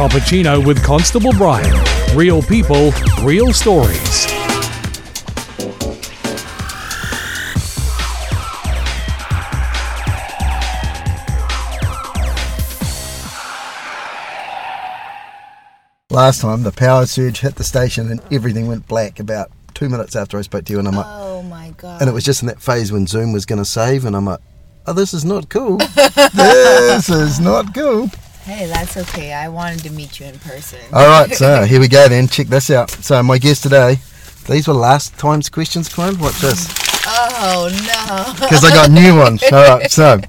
Cappuccino with Constable Brian. Real people, real stories. Last time, the power surge hit the station and everything went black about two minutes after I spoke to you, and I'm like, Oh my god. and it was just in that phase when Zoom was going to save, and I'm like, oh, this is not cool. this is not cool. Hey, that's okay. I wanted to meet you in person. All right, so here we go then. Check this out. So my guest today, these were last time's questions, Clint. Watch this. Oh no. because I got new ones. All right, so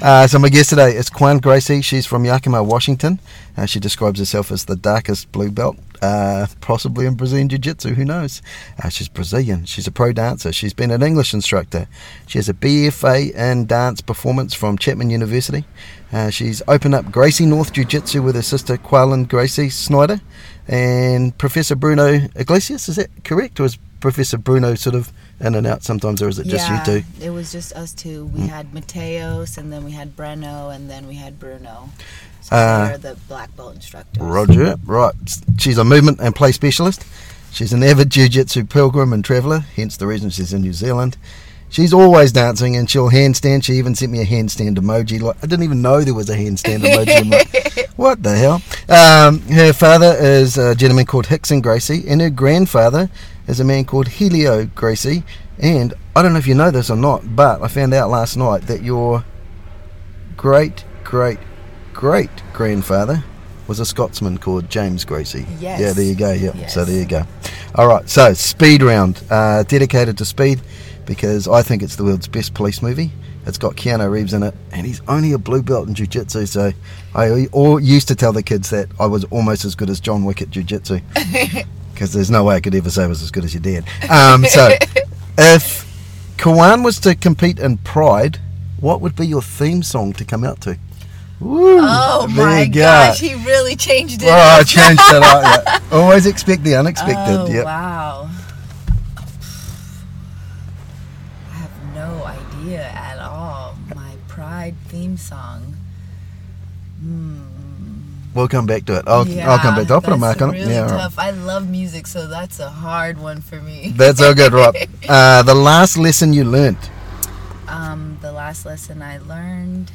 uh, so my guest today is Kauan Gracie. She's from Yakima, Washington. Uh, she describes herself as the darkest blue belt, uh, possibly in Brazilian Jiu Jitsu. Who knows? Uh, she's Brazilian. She's a pro dancer. She's been an English instructor. She has a BFA in dance performance from Chapman University. Uh, she's opened up Gracie North Jiu Jitsu with her sister Kaulin Gracie Snyder and Professor Bruno Iglesias. Is that correct, or is Professor Bruno sort of in and out sometimes, or is it just yeah, you two? It was just us two. We had Mateos, and then we had Breno, and then we had Bruno. So Uh, they're the black belt instructors. Roger. Right. She's a movement and play specialist. She's an avid jiu-jitsu pilgrim and traveller, hence the reason she's in New Zealand. She's always dancing and she'll handstand. She even sent me a handstand emoji. Like I didn't even know there was a handstand emoji. Like, what the hell? Um, her father is a gentleman called Rickson Gracie, and her grandfather is a man called Helio Gracie. And I don't know if you know this or not, but I found out last night that your great, great, great grandfather was a Scotsman called James Gracie. Yes. Yeah, there you go. Yeah. Yes. So there you go. All right. So speed round, uh, dedicated to speed, because I think it's the world's best police movie. It's got Keanu Reeves in it, and he's only a blue belt in jiu-jitsu. So I all used to tell the kids that I was almost as good as John Wick at jiu-jitsu, because there's no way I could ever say I was as good as your dad. Um, so if Kauan was to compete in Pride, what would be your theme song to come out to? Woo, Oh my go. gosh, he really changed it. Oh, I changed it up. Yeah. Always expect the unexpected. Oh, yep. wow. I have no idea at all. My Pride theme song. We'll come back to it. I'll, I'll come back to it. I'll put a mark on it. Yeah, all right. tough. I love music, so that's a hard one for me. That's all good, Rob. Uh, the last lesson you learnt. Um, the last lesson I learned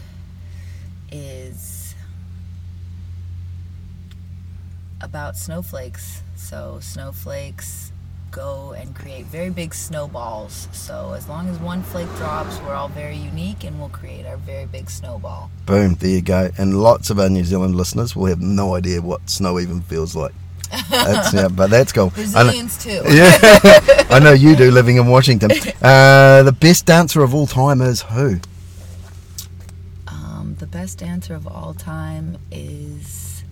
is about snowflakes. So snowflakes go and create very big snowballs. So as long as one flake drops, we're all very unique and we'll create our very big snowball. Boom, there you go. And lots of our New Zealand listeners will have no idea what snow even feels like. Yeah, but that's cool. I know- Brazilians too. yeah, I know you do living in Washington. Uh, the best dancer of all time is who? Um, the best dancer of all time is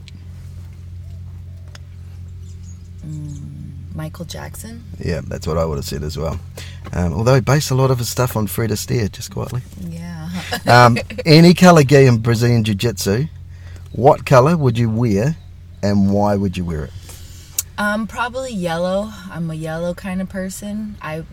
mm, Michael Jackson. Yeah, that's what I would have said as well. Um, although he based a lot of his stuff on Fred Astaire, just quietly. Yeah. Um, any colour gi in Brazilian Jiu Jitsu, what colour would you wear and why would you wear it? Um, probably yellow. I'm a yellow kind of person. I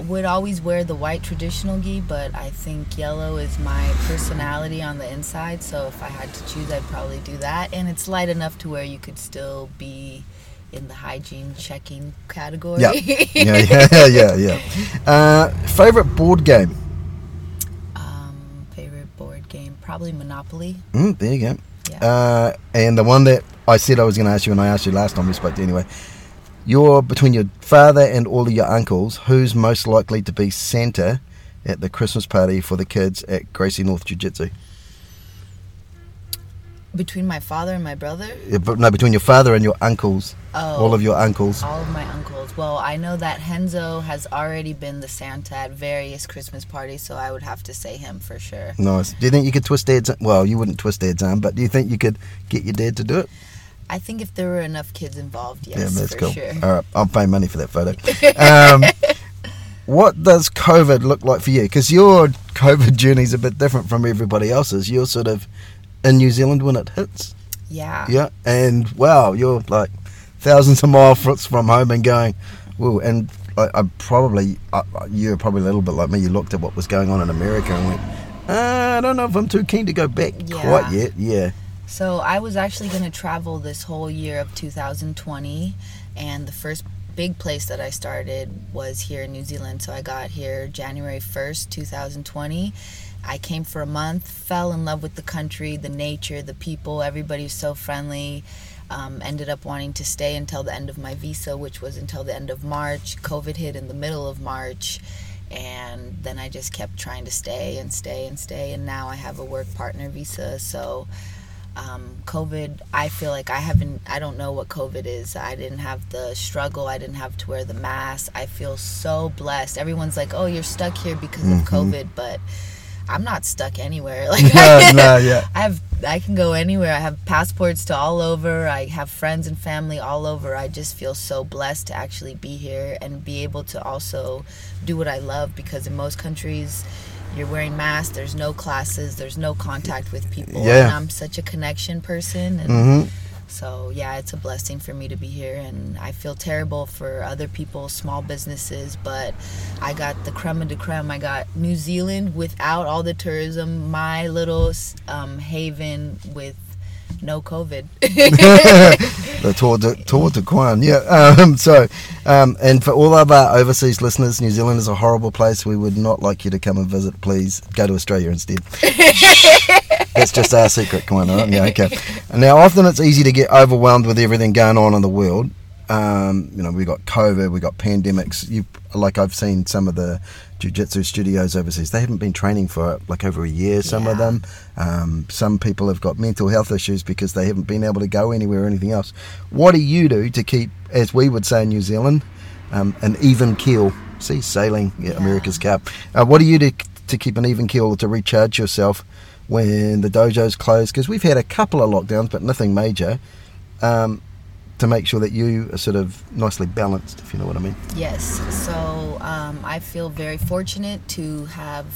would always wear the white traditional gi, but I think yellow is my personality on the inside. So if I had to choose, I'd probably do that. And it's light enough to where you could still be in the hygiene checking category. Yeah. Yeah, yeah, yeah, yeah. Uh, favourite board game? um, favorite board game, probably Monopoly. Mm, there you go. Yeah. Uh, and the one that I said I was going to ask you, and I asked you last time we spoke to you anyway. You're between your father and all of your uncles. Who's most likely to be Santa at the Christmas party for the kids at Gracie North Jiu Jitsu? Between my father and my brother, No, between your father and your uncles. Oh. All of your uncles. all of my uncles. Well, I know that Renzo has already been the Santa at various Christmas parties, so I would have to say him for sure. Nice. Do you think you could twist Dad's? Well, you wouldn't twist Dad's arm, but do you think you could get your dad to do it? I think if there were enough kids involved, yes, yeah, that's for cool. sure. All right, I'm paying money for that photo. Um, what does COVID look like for you? Because your COVID journey is a bit different from everybody else's. You're sort of in New Zealand when it hits. Yeah. Yeah, and wow, you're like thousands of miles from home and going, whoa, and I, I probably, I, you're probably a little bit like me. You looked at what was going on in America and went, uh, I don't know if I'm too keen to go back Yeah. quite yet. Yeah, So I was actually going to travel this whole year of 2020, and the first big place that I started was here in New Zealand. So I got here January 1st, 2020. I came for a month, fell in love with the country, the nature, the people. Everybody's so friendly. Um, ended up wanting to stay until the end of my visa, which was until the end of March. COVID hit in the middle of March, and then I just kept trying to stay and stay and stay. And now I have a work partner visa, so um, COVID, I feel like I haven't, I don't know what COVID is. I didn't have the struggle. I didn't have to wear the mask. I feel so blessed. Everyone's like, oh, you're stuck here because mm-hmm. of COVID, but I'm not stuck anywhere. Like, no, no, yeah. I have, I can go anywhere. I have passports to all over. I have friends and family all over. I just feel so blessed to actually be here and be able to also do what I love because in most countries, you're wearing masks there's no classes there's no contact with people yeah. and i'm such a connection person and mm-hmm. So yeah it's a blessing for me to be here and i feel terrible for other people small businesses but i got the creme de creme. I got new zealand without all the tourism my little um, haven with no COVID. the Tour de, Tour de Kauan, yeah. Um, so, um, and for all of our overseas listeners, New Zealand is a horrible place. We would not like you to come and visit. Please go to Australia instead. That's just our secret, Kauan, right? Yeah, okay. Now, often it's easy to get overwhelmed with everything going on in the world. Um, you know, we got COVID, we got pandemics. You like I've seen some of the jiu-jitsu studios overseas. They haven't been training for like over a year some yeah. of them. Um, some people have got mental health issues because they haven't been able to go anywhere or anything else. What do you do to keep as we would say in new zealand um, an even keel? See sailing yeah, yeah. america's cup. Uh, what do you do to keep an even keel or to recharge yourself when the dojo's closed? Because we've had a couple of lockdowns but nothing major. Um, to make sure that you are sort of nicely balanced, if you know what I mean. Yes. So um, I feel very fortunate to have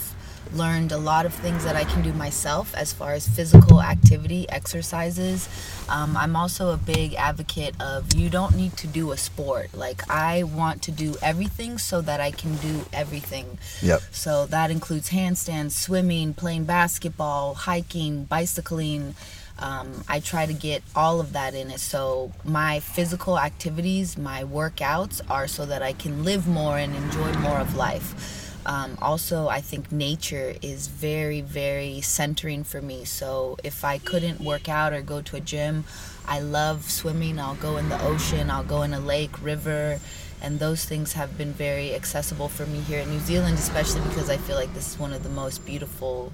learned a lot of things that I can do myself as far as physical activity, exercises. Um, I'm also a big advocate of you don't need to do a sport. Like, I want to do everything so that I can do everything. Yep. So that includes handstands, swimming, playing basketball, hiking, bicycling um, I try to get all of that in it. So my physical activities, my workouts are so that I can live more and enjoy more of life. Um, also, I think nature is very, very centering for me. So if I couldn't work out or go to a gym, I love swimming. I'll go in the ocean, I'll go in a lake, river, and those things have been very accessible for me here in New Zealand, especially because I feel like this is one of the most beautiful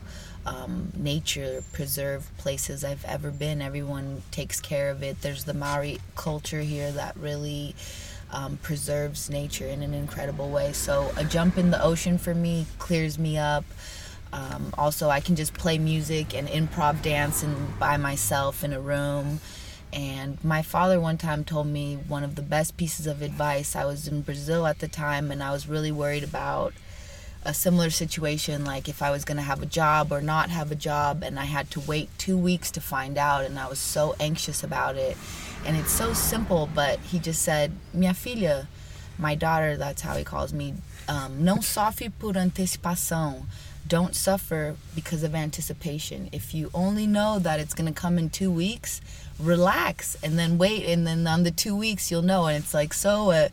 um, nature preserve places I've ever been. Everyone takes care of it. There's the Maori culture here that really um, preserves nature in an incredible way. So a jump in the ocean for me clears me up. Um, also, I can just play music and improv dance and by myself in a room. And my father one time told me one of the best pieces of advice. I was in Brazil at the time and I was really worried about a similar situation like if I was going to have a job or not have a job and I had to wait 2 weeks to find out and I was so anxious about it. And it's so simple but he just said minha filha my daughter that's how he calls me um, não sofre por antecipação don't suffer because of anticipation. If you only know that it's going to come in 2 weeks relax and then wait and then on the 2 weeks you'll know. And it's like so uh,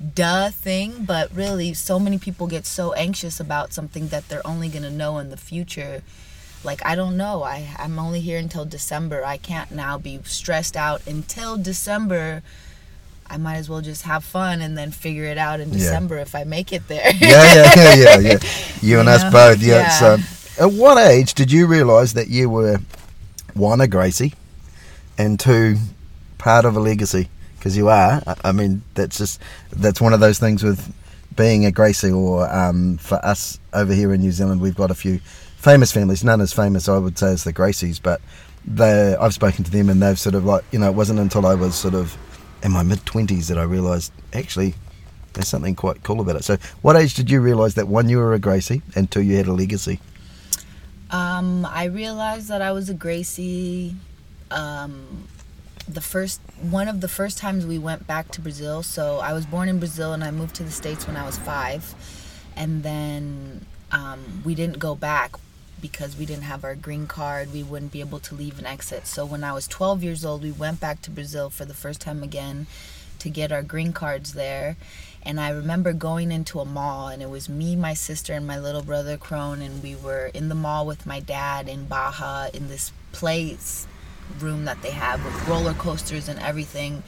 duh thing, but really, so many people get so anxious about something that they're only going to know in the future. Like, I don't know. I, I'm only here until December. I can't now be stressed out until December. I might as well just have fun and then figure it out in December yeah. if I make it there. yeah, yeah, yeah, yeah, yeah. You and us both. Yeah. yeah. So, at what age did you realize that you were one a Gracie and two part of a legacy? Because you are. I mean, that's just that's one of those things with being a Gracie, or um, for us over here in New Zealand, we've got a few famous families. None as famous, I would say, as the Gracies, but they I've spoken to them, and they've sort of like you know, it wasn't until I was sort of in my mid twenties that I realised actually there's something quite cool about it. So, what age did you realise that one you were a Gracie, and two you had a legacy? Um, I realized that I was a Gracie um, the first one of the first times we went back to Brazil. So I was born in Brazil and I moved to the states when I was five, and then um, we didn't go back. because we didn't have our green card, we wouldn't be able to leave and exit. So when I was 12 years old, we went back to Brazil for the first time again to get our green cards there. And I remember going into a mall, and it was me, my sister, and my little brother Kron, and we were in the mall with my dad in Baja in this place room that they have with roller coasters and everything.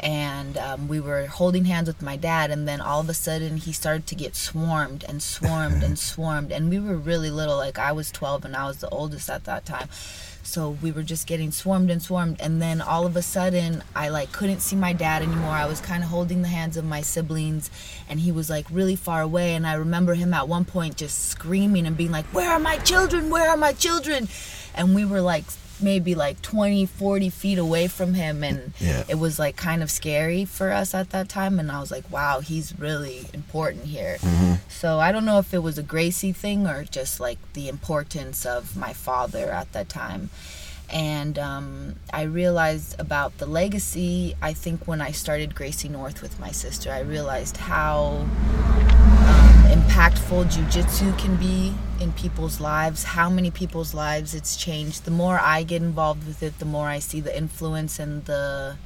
And um, we were holding hands with my dad and then all of a sudden he started to get swarmed and swarmed and swarmed. And we were really little like i was 12 and i was the oldest at that time. So we were just getting swarmed and swarmed. And then all of a sudden i like couldn't see my dad anymore. I was kind of holding the hands of my siblings and he was like really far away. And i remember him at one point just screaming and being like where are my children? Where are my children? And we were like maybe like 20 40 feet away from him and Yeah. it was like kind of scary for us at that time and i was like wow he's really important here. Mm-hmm. So i don't know if it was a gracie thing or just like the importance of my father at that time and um, i realized about the legacy i think when i started gracie north with my sister i realized how um, impactful jujitsu can be in people's lives, how many people's lives it's changed. The more I get involved with it, the more I see the influence and the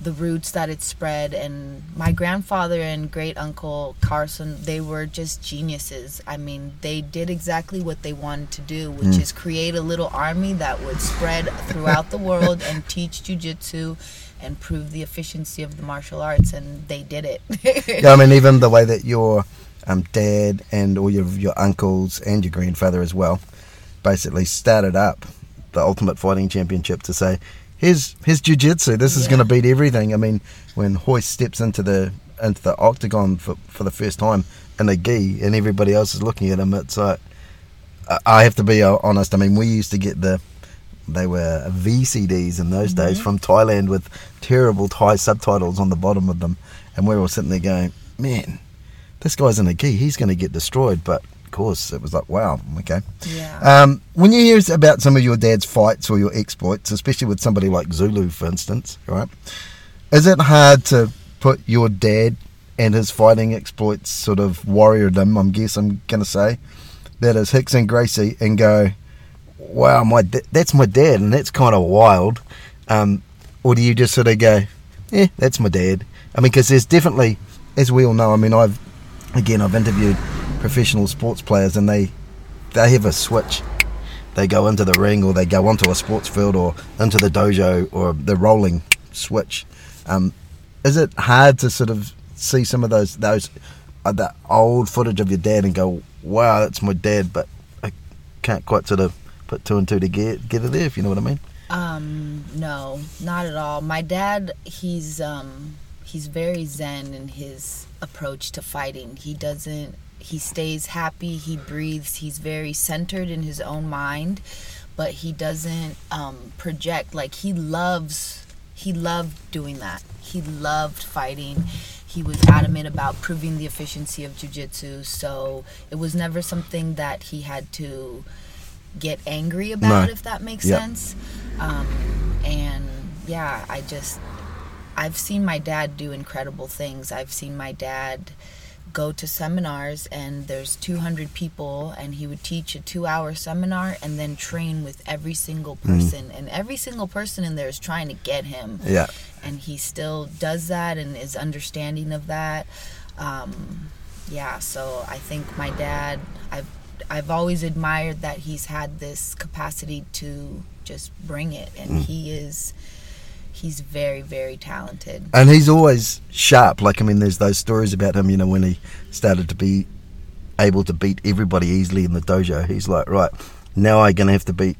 the roots that it spread. And my grandfather and great uncle Carson, they were just geniuses. I mean, they did exactly what they wanted to do, which is create a little army that would spread throughout the world and teach jujitsu and prove the efficiency of the martial arts. And they did it. Yeah, I mean, even the way that your um, dad and all your your uncles and your grandfather as well basically started up the Ultimate Fighting Championship to say, here's here's jiu-jitsu. This is Yeah. going to beat everything. I mean, when Royce steps into the into the octagon for for the first time in a gi, and everybody else is looking at him, it's like I- have to be uh, honest. I mean, we used to get the they were VCDs in those days from Thailand with terrible Thai subtitles on the bottom of them, and we were all sitting there going, "Man, this guy's in a gi. He's going to get destroyed." But course, it was like, "Wow, okay." yeah. Um, when you hear about some of your dad's fights or your exploits, especially with somebody like Zulu, for instance, right? Is it hard to put your dad and his fighting exploits sort of warriordom, I'm guess I'm going to say, that is Rickson Gracie, and go, wow, my da- that's my dad, and that's kind of wild? Um, or do you just sort of go, yeah, that's my dad? I mean, because there's definitely, as we all know, I mean, I've, again, I've interviewed professional sports players, and they, they have a switch they go into the ring or they go onto a sports field or into the dojo or the rolling switch. Um, is it hard to sort of see some of those those uh, that old footage of your dad and go, "Wow, that's my dad," but I can't quite sort of put two and two together there, if you know what I mean. Um, no, not at all. My dad, he's um he's very zen in his approach to fighting. He doesn't he stays happy, he breathes, he's very centered in his own mind, but he doesn't um project like he loves he loved doing that. He loved fighting. He was adamant about proving the efficiency of jujitsu, so it was never something that he had to get angry about, No. if that makes Yep. sense. Um, and yeah, I just I've seen my dad do incredible things. I've seen my dad go to seminars and there's 200 people and he would teach a 2-hour seminar and then train with every single person. And every single person in there is trying to get him. Yeah, and he still does that and is understanding of that. Um, yeah, so I think my dad, I've I've always admired that he's had this capacity to just bring it, and he is he's very very talented. and he's always sharp. Like I mean, there's those stories about him. You know, when he started to be able to beat everybody easily in the dojo, he's like, right now I'm gonna have to beat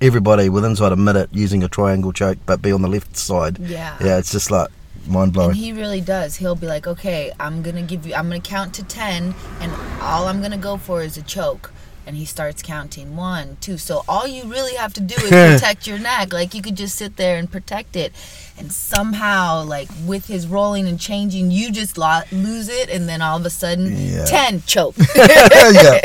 everybody within inside a minute using a triangle choke, but be on the left side. Yeah. Yeah, it's just like mind blowing. And he really does. He'll be like, "Okay, I'm gonna give you. I'm gonna count to ten, and all I'm gonna go for is a choke." And he starts counting one, two. So all you really have to do is protect your neck. Like you could just sit there and protect it, and somehow, like with his rolling and changing, you just lo- lose it, and then all of a sudden, Yeah. ten choke. yeah,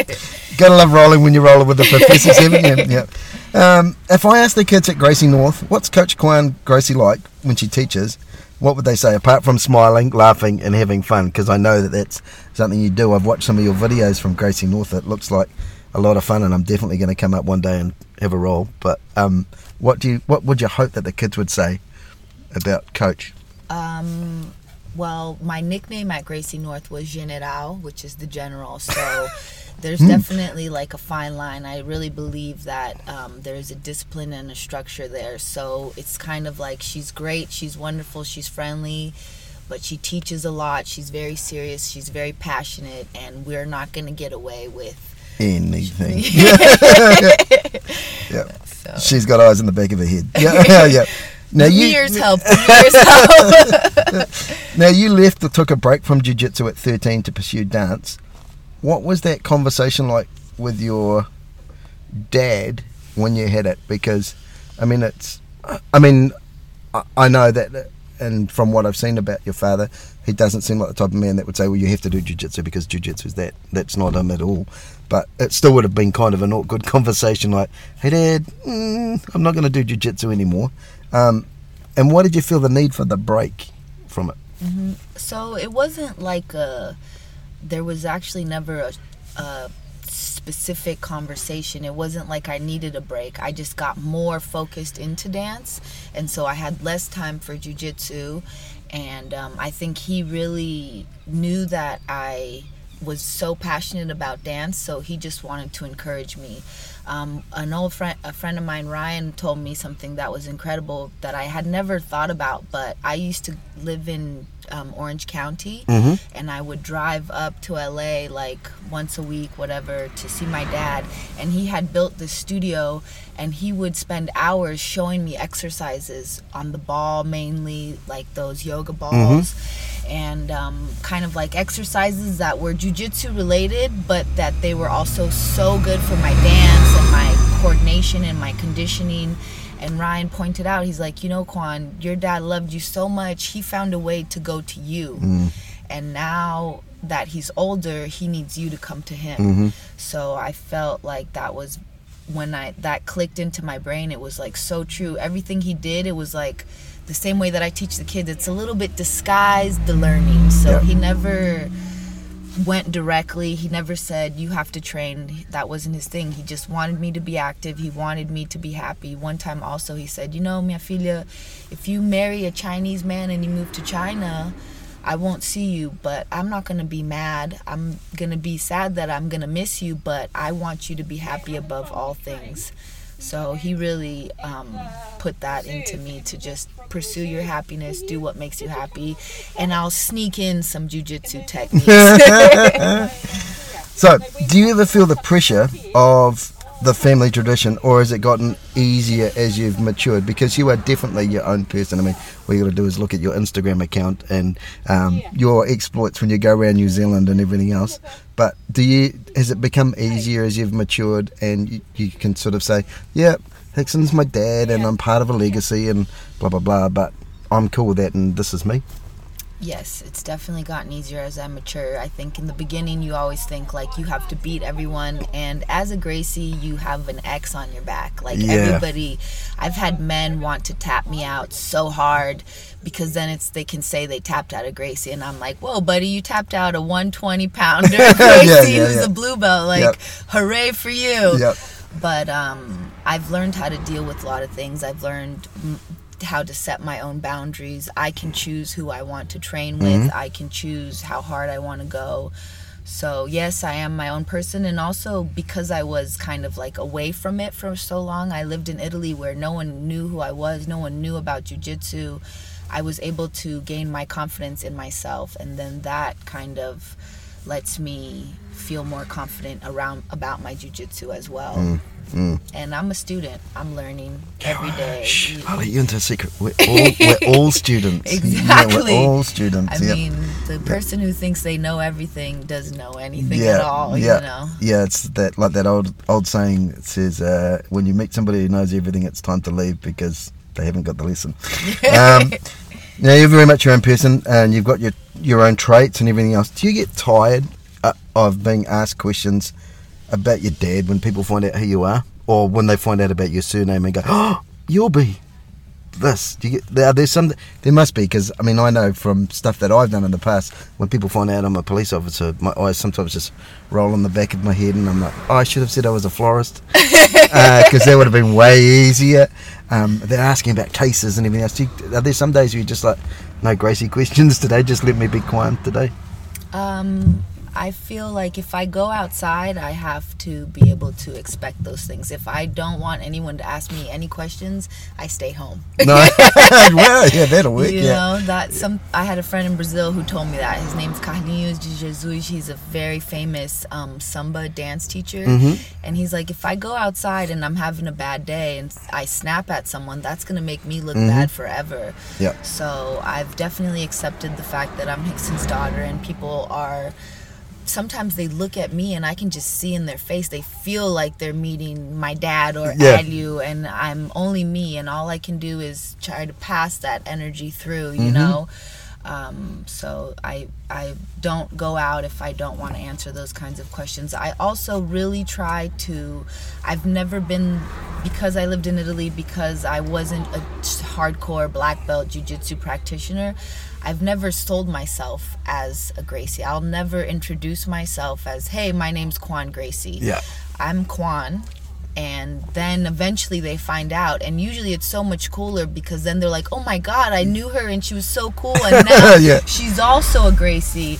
gotta love rolling when you're rolling with the professors, haven't you? Yeah. Um, if I ask the kids at Gracie North, what's Coach Kauan Gracie like when she teaches? What would they say apart from smiling, laughing, and having fun? Because I know that that's something you do. I've watched some of your videos from Gracie North. It looks like a lot of fun, and I'm definitely going to come up one day and have a roll. But um, what do you what would you hope that the kids would say about Coach? Um, well, my nickname at Gracie North was General, which is the general. So there's definitely like a fine line. I really believe that um, there's a discipline and a structure there. So it's kind of like she's great, she's wonderful, she's friendly, but she teaches a lot. She's very serious, she's very passionate, and we're not going to get away with. Anything. yeah. So. She's got eyes in the back of her head. Yeah, yeah. Now you years help. Years help. now you left or took a break from jiu-jitsu at 13 to pursue dance. What was that conversation like with your dad when you had it? Because I mean, it's I mean, I, I know that, and from what I've seen about your father, he doesn't seem like the type of man that would say, "Well, you have to do jiu-jitsu because jiu-jitsu is that." That's not him at all. But it still would have been kind of an awkward conversation, like, "Hey, Dad, mm, I'm not going to do jiu-jitsu anymore." Um, and why did you feel the need for the break from it? So it wasn't like a. There was actually never a, a specific conversation. It wasn't like I needed a break. I just got more focused into dance, and so I had less time for jujitsu. And um, I think he really knew that I was so passionate about dance, so he just wanted to encourage me. Um, an old friend, a friend of mine, Ryan, told me something that was incredible that I had never thought about. But I used to live in um, Orange County, and I would drive up to LA like once a week, whatever, to see my dad. And he had built this studio, and he would spend hours showing me exercises on the ball, mainly like those yoga balls and um, kind of like exercises that were jujitsu related, but that they were also so good for my dance and my coordination and my conditioning. And Ryan pointed out, he's like, you know, Kauan, your dad loved you so much, he found a way to go to you. And now that he's older, he needs you to come to him. So I felt like that was when I that clicked into my brain. It was like so true. Everything he did, it was like the same way that I teach the kids. It's a little bit disguised the learning. So Yeah. he never went directly. He never said you have to train. That wasn't his thing. He just wanted me to be active. He wanted me to be happy. One time also he said, "You know, minha filha, if you marry a Chinese man and you move to China, I won't see you, but I'm not going to be mad. I'm going to be sad that I'm going to miss you, but I want you to be happy above all things." So he really um, put that into me to just pursue your happiness, do what makes you happy, and I'll sneak in some jujitsu techniques. So, do you ever feel the pressure of the family tradition, or has it gotten easier as you've matured? Because you are definitely your own person. I mean, all you got to do is look at your Instagram account and um, your exploits when you go around New Zealand and everything else. But do you has it become easier as you've matured and you, you can sort of say, "Yeah, Rickson's my dad, and I'm part of a legacy, and blah blah blah," but I'm cool with that, and this is me. Yes, it's definitely gotten easier as I mature. I think in the beginning you always think like you have to beat everyone and as a Gracie you have an X on your back. Like Yeah. everybody I've had men want to tap me out so hard because then it's they can say they tapped out a Gracie and I'm like, Whoa buddy, you tapped out a one twenty pounder Gracie yeah, who's yeah. a blue belt. Like Yep. hooray for you Yep. but um, I've learned how to deal with a lot of things. I've learned how to set my own boundaries. I can choose who I want to train with. Mm-hmm. I can choose how hard I want to go. So yes, I am my own person, and also because I was kind of like away from it for so long. I lived in Italy where no one knew who I was, no one knew about jujitsu. I was able to gain my confidence in myself, and then that kind of lets me feel more confident around about my jujitsu as well. And I'm a student. I'm learning every day. Shh, I'll let you into a secret. We're all, we're all students. Yeah, Exactly. we're all students. I yep. mean, the person who thinks they know everything doesn't know anything yeah, at all. yeah, You know. yeah. It's that like that old old saying. It says, uh, "When you meet somebody who knows everything, it's time to leave because they haven't got the lesson." um, now you're very much your own person, and you've got your your own traits and everything else. Do you get tired of being asked questions about your dad when people find out who you are, or when they find out about your surname and go, "Oh, you'll be." this? Do you get there? There's some. There must be because I mean I know from stuff that I've done in the past. When people find out I'm a police officer, my eyes sometimes just roll on the back of my head, and I'm like, oh, I should have said I was a florist because that would have been way easier. Um, they're asking about cases and everything else. Do you, are there some days where you're just like, no Gracie questions today? Just let me be quiet today. Um, I feel like if I go outside, I have to be able to expect those things. If I don't want anyone to ask me any questions, I stay home. No, well, yeah, that'll work. You yeah. know that some. I had a friend in Brazil who told me that his name's Carlinhos de Jesus. He's a very famous um, samba dance teacher, Mm-hmm. and he's like, if I go outside and I'm having a bad day and I snap at someone, that's gonna make me look Mm-hmm. bad forever. Yeah. So I've definitely accepted the fact that I'm Rickson's daughter, and people are. Sometimes they look at me and I can just see in their face they feel like they're meeting my dad or Yeah. Helio, and I'm only me, and all I can do is try to pass that energy through, you Mm-hmm. know. Um, so I I don't go out if I don't want to answer those kinds of questions. I also really try to. I've never been because I lived in Italy because I wasn't a hardcore black belt jujitsu practitioner. I've never sold myself as a Gracie. I'll never introduce myself as, "Hey, my name's Kauan Gracie." Yeah. I'm Kauan. And then eventually they find out, and usually it's so much cooler because then they're like, "Oh my God, I knew her and she was so cool, and now Yeah. she's also a Gracie."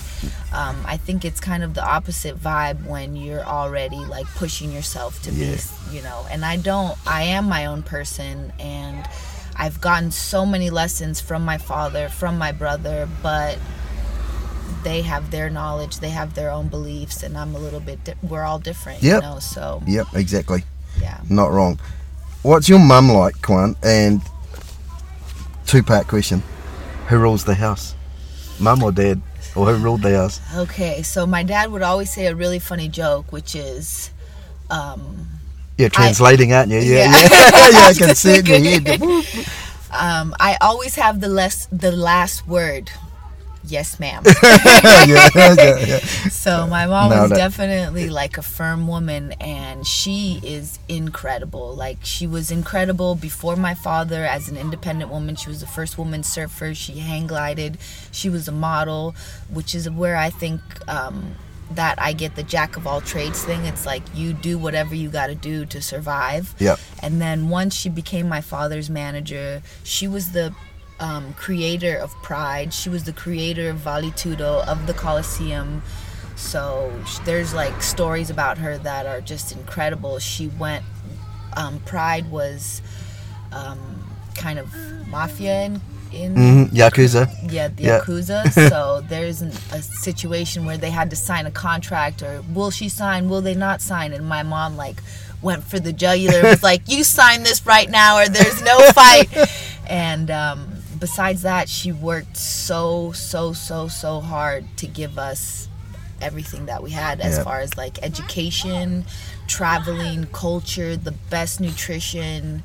Um, I think it's kind of the opposite vibe when you're already like pushing yourself to Yeah. be, you know. And I don't. I am my own person, and I've gotten so many lessons from my father, from my brother, but they have their knowledge, they have their own beliefs, and I'm a little bit. Di- we're all different, Yep. you know. So Yep, exactly. yeah. Not wrong. What's your mum like, Kauan? And two part question: Who rules the house, mum or dad, or who ruled the house? Okay, so my dad would always say a really funny joke, which is, um, You're translating, aren't you? Yeah, Yeah. yeah, yeah. I can see it in your head. um, I always have the less the last word. Yes, ma'am. yeah, yeah, yeah. So my mom Nailed was it. definitely like a firm woman and she is incredible. Like she was incredible before my father as an independent woman. She was the first woman surfer. She hang glided. She was a model, which is where I think um, that I get the jack of all trades thing. It's like you do whatever you got to do to survive. Yeah. And then once she became my father's manager, she was the um, creator of Pride. She was the creator of Vale Tudo, of the Coliseum. So there's like stories about her that are just incredible. She went, um, Pride was um, kind of mafia in, in Mhm, Yakuza. yeah, the Yeah. Yakuza. so there's an, a situation where they had to sign a contract, or will she sign? Will they not sign? And my mom like went for the jugular, was like, "You sign this right now, or there's no fight." and um, besides that, she worked so so so so hard to give us everything that we had as Yeah. far as like education, traveling, culture, the best nutrition.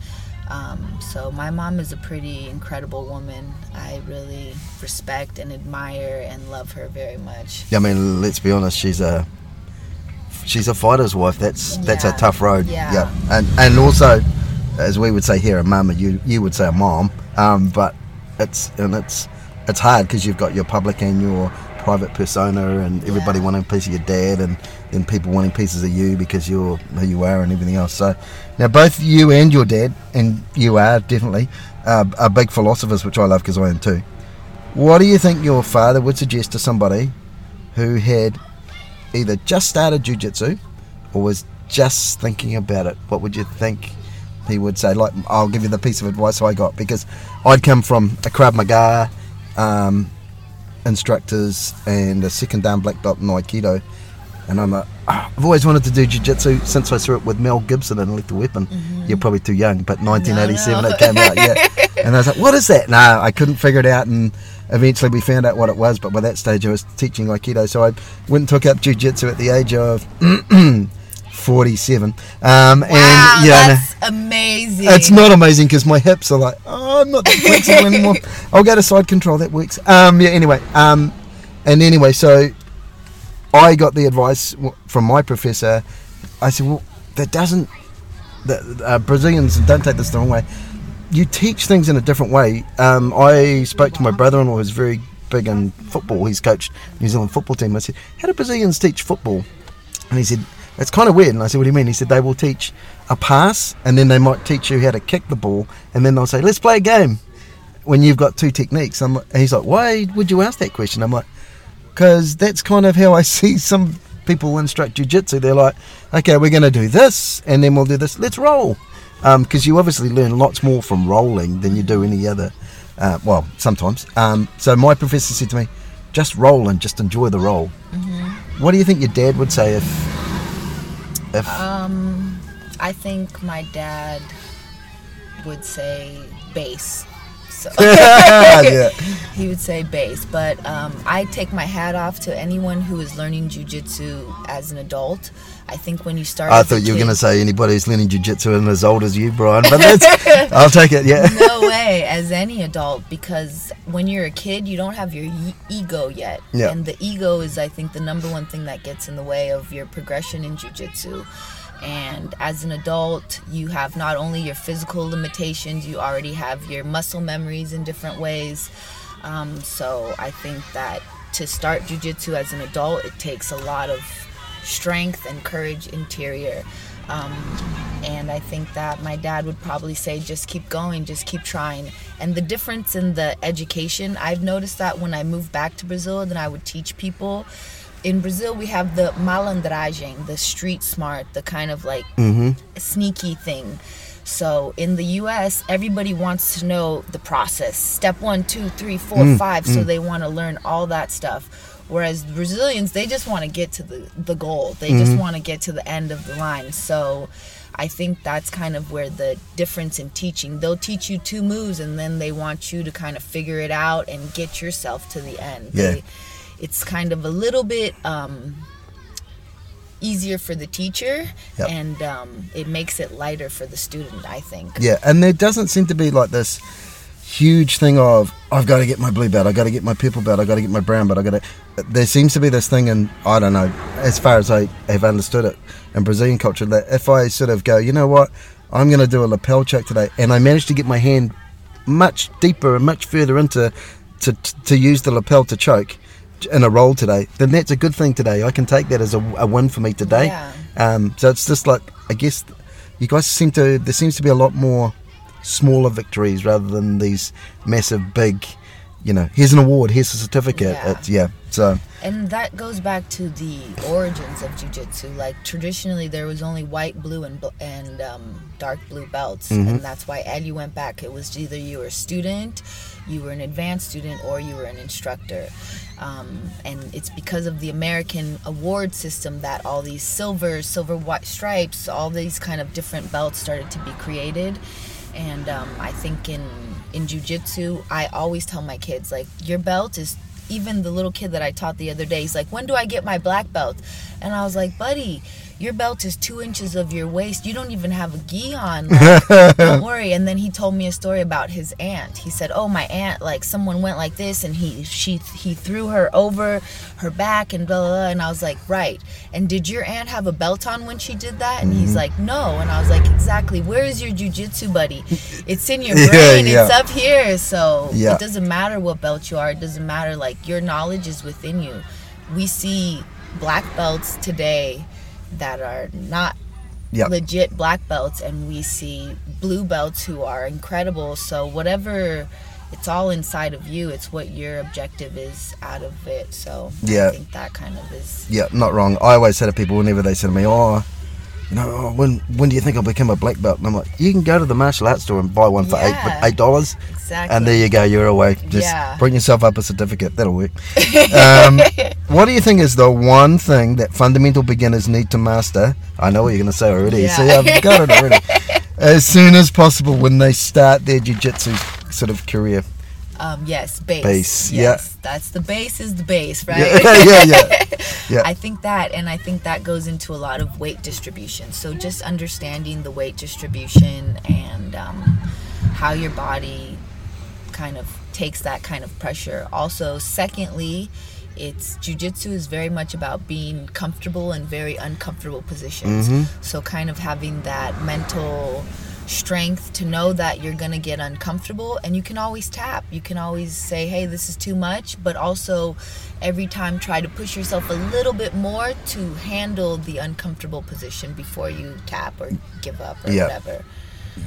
Um, so my mom is a pretty incredible woman. I really respect and admire and love her very much. Yeah, I mean, let's be honest. She's a she's a fighter's wife. That's that's a tough road. Yeah. And and also, as we would say here, a mum. You you would say a mom. Um, but it's and it's it's hard because you've got your public and your private persona, and everybody Yeah. wanting a piece of your dad, and then people wanting pieces of you because you're who you are and everything else. So now both you and your dad, and you are definitely uh, are big philosophers, which I love because I am too. What do you think your father would suggest to somebody who had either just started jujitsu or was just thinking about it? What would you think he would say? Like, I'll give you the piece of advice I got because I'd come from a Krav Maga um, instructors and a second down black belt in Aikido. And I'm like, "Ah, I've always wanted to do jiu-jitsu since I saw it with Mel Gibson in Lethal Weapon. You're probably too young, but 1987 Mm-hmm. no. it came out, yeah. And I was like, what is that? No, I couldn't figure it out. And eventually we found out what it was. But by that stage, I was teaching Aikido. So I went and took up jiu-jitsu at the age of 47. Um, and, Wow, yeah, and that's amazing. it's not amazing because my hips are like, oh, I'm not that flexible anymore. I'll go to side control. That works. Um, yeah. Anyway. Um, and anyway, so I got the advice from my professor. I said, well, that doesn't. The uh, Brazilians don't take this the wrong way. you teach things in a different way. Um, I spoke to my brother-in-law, who's very big in football. He's coached New Zealand football team. I said, "How do Brazilians teach football?" And he said, "It's kind of weird." And I said, "What do you mean?" He said, "They will teach a pass, and then they might teach you how to kick the ball, and then they'll say, let's play a game." When you've got two techniques, I'm, and he's like, "Why would you ask that question?" I'm like, "Because that's kind of how I see some people instruct jiu-jitsu. They're like, okay, we're going to do this, and then we'll do this. Let's roll." Because you obviously learn lots more from rolling than you do any other. Uh, well, sometimes. Um, so my professor said to me, "Just roll and just enjoy the roll." What do you think your dad would say if, if Um, I think my dad would say bass. So yeah, he would say bass, but um, I take my hat off to anyone who is learning jujitsu as an adult. I think when you start, I thought you were going to say anybody who's learning jiu-jitsu and as old as you, Brian. But that's, I'll take it. Yeah, no way as any adult because when you're a kid you don't have your e- ego yet Yeah. and the ego is i think the number one thing that gets in the way of your progression in jiu-jitsu and as an adult you have not only your physical limitations you already have your muscle memories in different ways um, so i think that to start jiu-jitsu as an adult it takes a lot of strength and courage interior um, and I think that my dad would probably say, just keep going, just keep trying. And the difference in the education, I've noticed that when I moved back to Brazil, then I would teach people. In Brazil, we have the malandragem, the street smart, the kind of like mm-hmm. sneaky thing. So in the US, everybody wants to know the process step one, two, three, four, mm, five. So mm. they want to learn all that stuff. Whereas Brazilians, they just want to get to the, the goal, they just want to get to the end of the line. So I think that's kind of where the difference in teaching. They'll teach you two moves and then they want you to kind of figure it out and get yourself to the end. Yeah. They, it's kind of a little bit um, easier for the teacher Yep. and um, it makes it lighter for the student, I think. yeah. And there doesn't seem to be like this huge thing of I've got to get my blue belt, I've got to get my purple belt, I've got to get my brown belt, I got to. There seems to be this thing, and I don't know, as far as I have understood it in Brazilian culture, that if I sort of go, you know what, I'm going to do a lapel choke today, and I manage to get my hand much deeper and much further into to to use the lapel to choke in a roll today, then that's a good thing today. I can take that as a, a win for me today. Yeah. Um, so it's just like I guess you guys seem to there seems to be a lot more smaller victories rather than these massive big. You know, here's an award, here's a certificate. Yeah. It's yeah. So And that goes back to the origins of jujitsu. Like traditionally, there was only white, blue, and and um, dark blue belts, and that's why Eddie went back. It was either you were a student, you were an advanced student, or you were an instructor. Um, and it's because of the American award system that all these silver, silver white stripes, all these kind of different belts started to be created. And um, I think in in jujitsu, I always tell my kids like, your belt is even the little kid that I taught the other day, he's like, When do I get my black belt? And I was like, Buddy, your belt is two inches of your waist. You don't even have a gi on. Like, don't worry. And then he told me a story about his aunt. He said, Oh, my aunt, like someone went like this and he she he threw her over her back and blah blah blah. And I was like, Right. And did your aunt have a belt on when she did that? And he's mm-hmm. like, No. And I was like, Exactly. Where is your jujitsu buddy? It's in your Yeah, brain. yeah. It's up here. So Yeah. it doesn't matter what belt you are. It doesn't matter. Like your knowledge is within you. We see black belts today that are not yeah. legit black belts, and we see blue belts who are incredible. So whatever. It's all inside of you. It's what your objective is out of it. So Yeah. I think that kind of is Yeah, not wrong. I always say to people whenever they say to me, "Oh, you know, oh, when when do you think I'll become a black belt?" And I'm like, "You can go to the martial arts store and buy one for Yeah. eight eight dollars, exactly. and there you go, you're away. Just Yeah. bring yourself up a certificate. That'll work." um, what do you think is the one thing that fundamental beginners need to master? I know what you're going to say already. Yeah. See, I've got it already. as soon as possible when they start their jiu-jitsu sort of career. Um, yes, base. Base, yeah. Yes, that's the base is the base, right? Yeah, yeah, yeah. Yeah. I think that, and I think that goes into a lot of weight distribution. So just understanding the weight distribution and um, how your body kind of takes that kind of pressure. Also, secondly, it's jujitsu is very much about being comfortable in very uncomfortable positions. So kind of having that mental strength to know that you're gonna get uncomfortable and you can always tap you can always say hey this is too much but also every time try to push yourself a little bit more to handle the uncomfortable position before you tap or give up or Yeah. whatever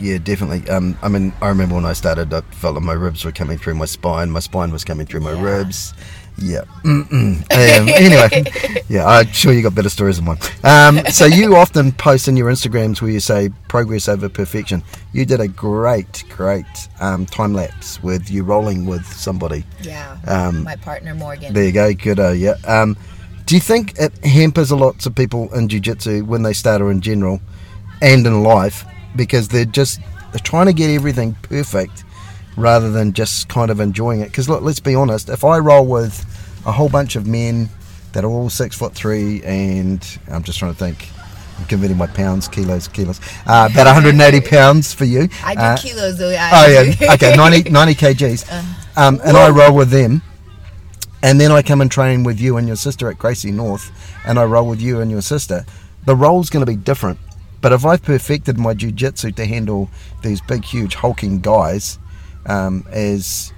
Yeah, definitely. Um, I mean, I remember when I started, I felt like my ribs were coming through my spine. My spine was coming through my Yeah. ribs. Yeah. Um, anyway, yeah, I'm sure you got better stories than mine. Um, so you often post in your Instagrams where you say progress over perfection. You did a great, great um, time lapse with you rolling with somebody. yeah Um, my partner morgan There you go. Good. Uh, yeah. Um, do you think it hampers a lot of people in jiu-jitsu when they start or in general and in life because they're just they're trying to get everything perfect rather than just kind of enjoying it? Because look, let's be honest. If I roll with a whole bunch of men that are all six foot three and I'm just trying to think. I'm converting my pounds, kilos, kilos. Uh, about 180 pounds for you. i do Uh, kilos though yeah, Oh yeah, okay, 90, 90 kgs, um, and I roll with them, and then I come and train with you and your sister at Gracie North, and I roll with you and your sister. The roll's going to be different, but if I've perfected my jiu-jitsu to handle these big, huge, hulking guys, um, as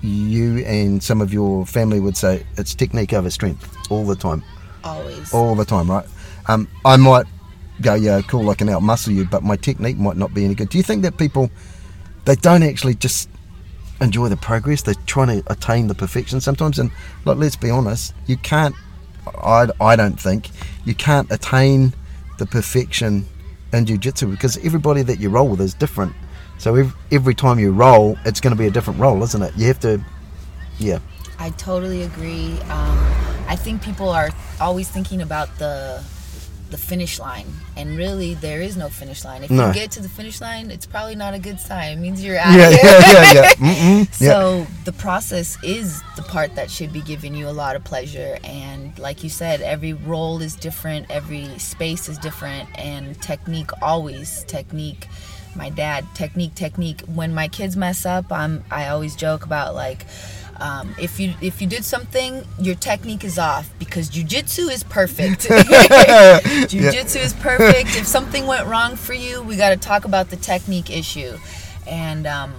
you and some of your family would say, it's technique over strength all the time always all the time, right? Um, I might go, yeah, cool, I can out muscle you, but my technique might not be any good. Do you think that people they don't actually just enjoy the progress? They're trying to attain the perfection sometimes, and like, let's be honest, you can't. I, I don't think you can't attain the perfection in jiu-jitsu because everybody that you roll with is different. So every, every time you roll, it's going to be a different roll, isn't it? You have to, yeah, I totally agree. Um, I think people are always thinking about the the finish line, and really there is no finish line. If No. you get to the finish line, it's probably not a good sign. It means you're out. yeah, of yeah, yeah, yeah. Mm-mm, yeah. So the process is the part that should be giving you a lot of pleasure. And like you said, every roll is different, every space is different, and technique always technique. My dad, technique, technique. When my kids mess up, I'm I always joke about like. Um, if you if you did something, your technique is off because jujitsu is perfect. jujitsu is perfect. If something went wrong for you, we got to talk about the technique issue. And um,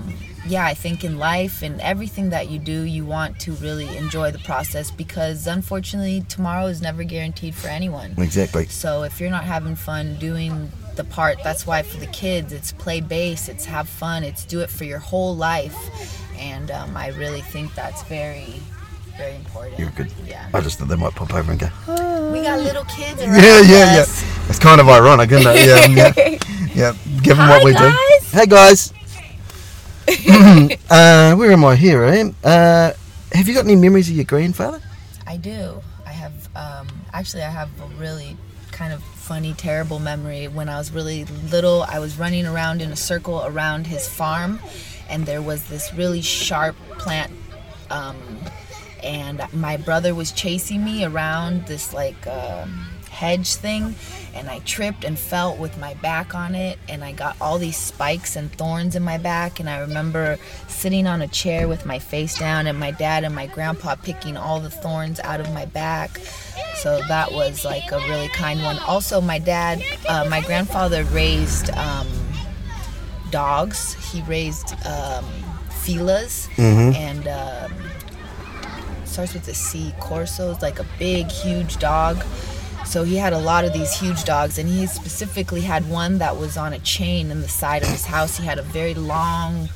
yeah, I think in life and everything that you do, you want to really enjoy the process because unfortunately, tomorrow is never guaranteed for anyone. exactly. So if you're not having fun doing the part, that's why for the kids, it's play base, it's have fun, it's do it for your whole life. And um, I really think that's very, very important. You're good. Yeah. I just thought they might pop over and go. We got little kids around Yeah, yeah, yeah. It's kind of ironic, isn't it? Yeah, yeah, yeah. Given Hi, what we guys. do. Hey guys. uh, where am I here? I am. Uh, have you got any memories of your grandfather? I do. I have um, actually I have a really kind of funny, terrible memory. When I was really little, I was running around in a circle around his farm, and there was this really sharp plant. Um, and my brother was chasing me around this like um hedge thing and i tripped and fell with my back on it and i got all these spikes and thorns in my back and i remember sitting on a chair with my face down and my dad and my grandpa picking all the thorns out of my back. So that was like a really kind one. Also my dad uh, my grandfather raised um, dogs. He raised um, filas. And um, starts with a C. Corso is like a big, huge dog. So he had a lot of these huge dogs, and he specifically had one that was on a chain in the side of his house. He had a very long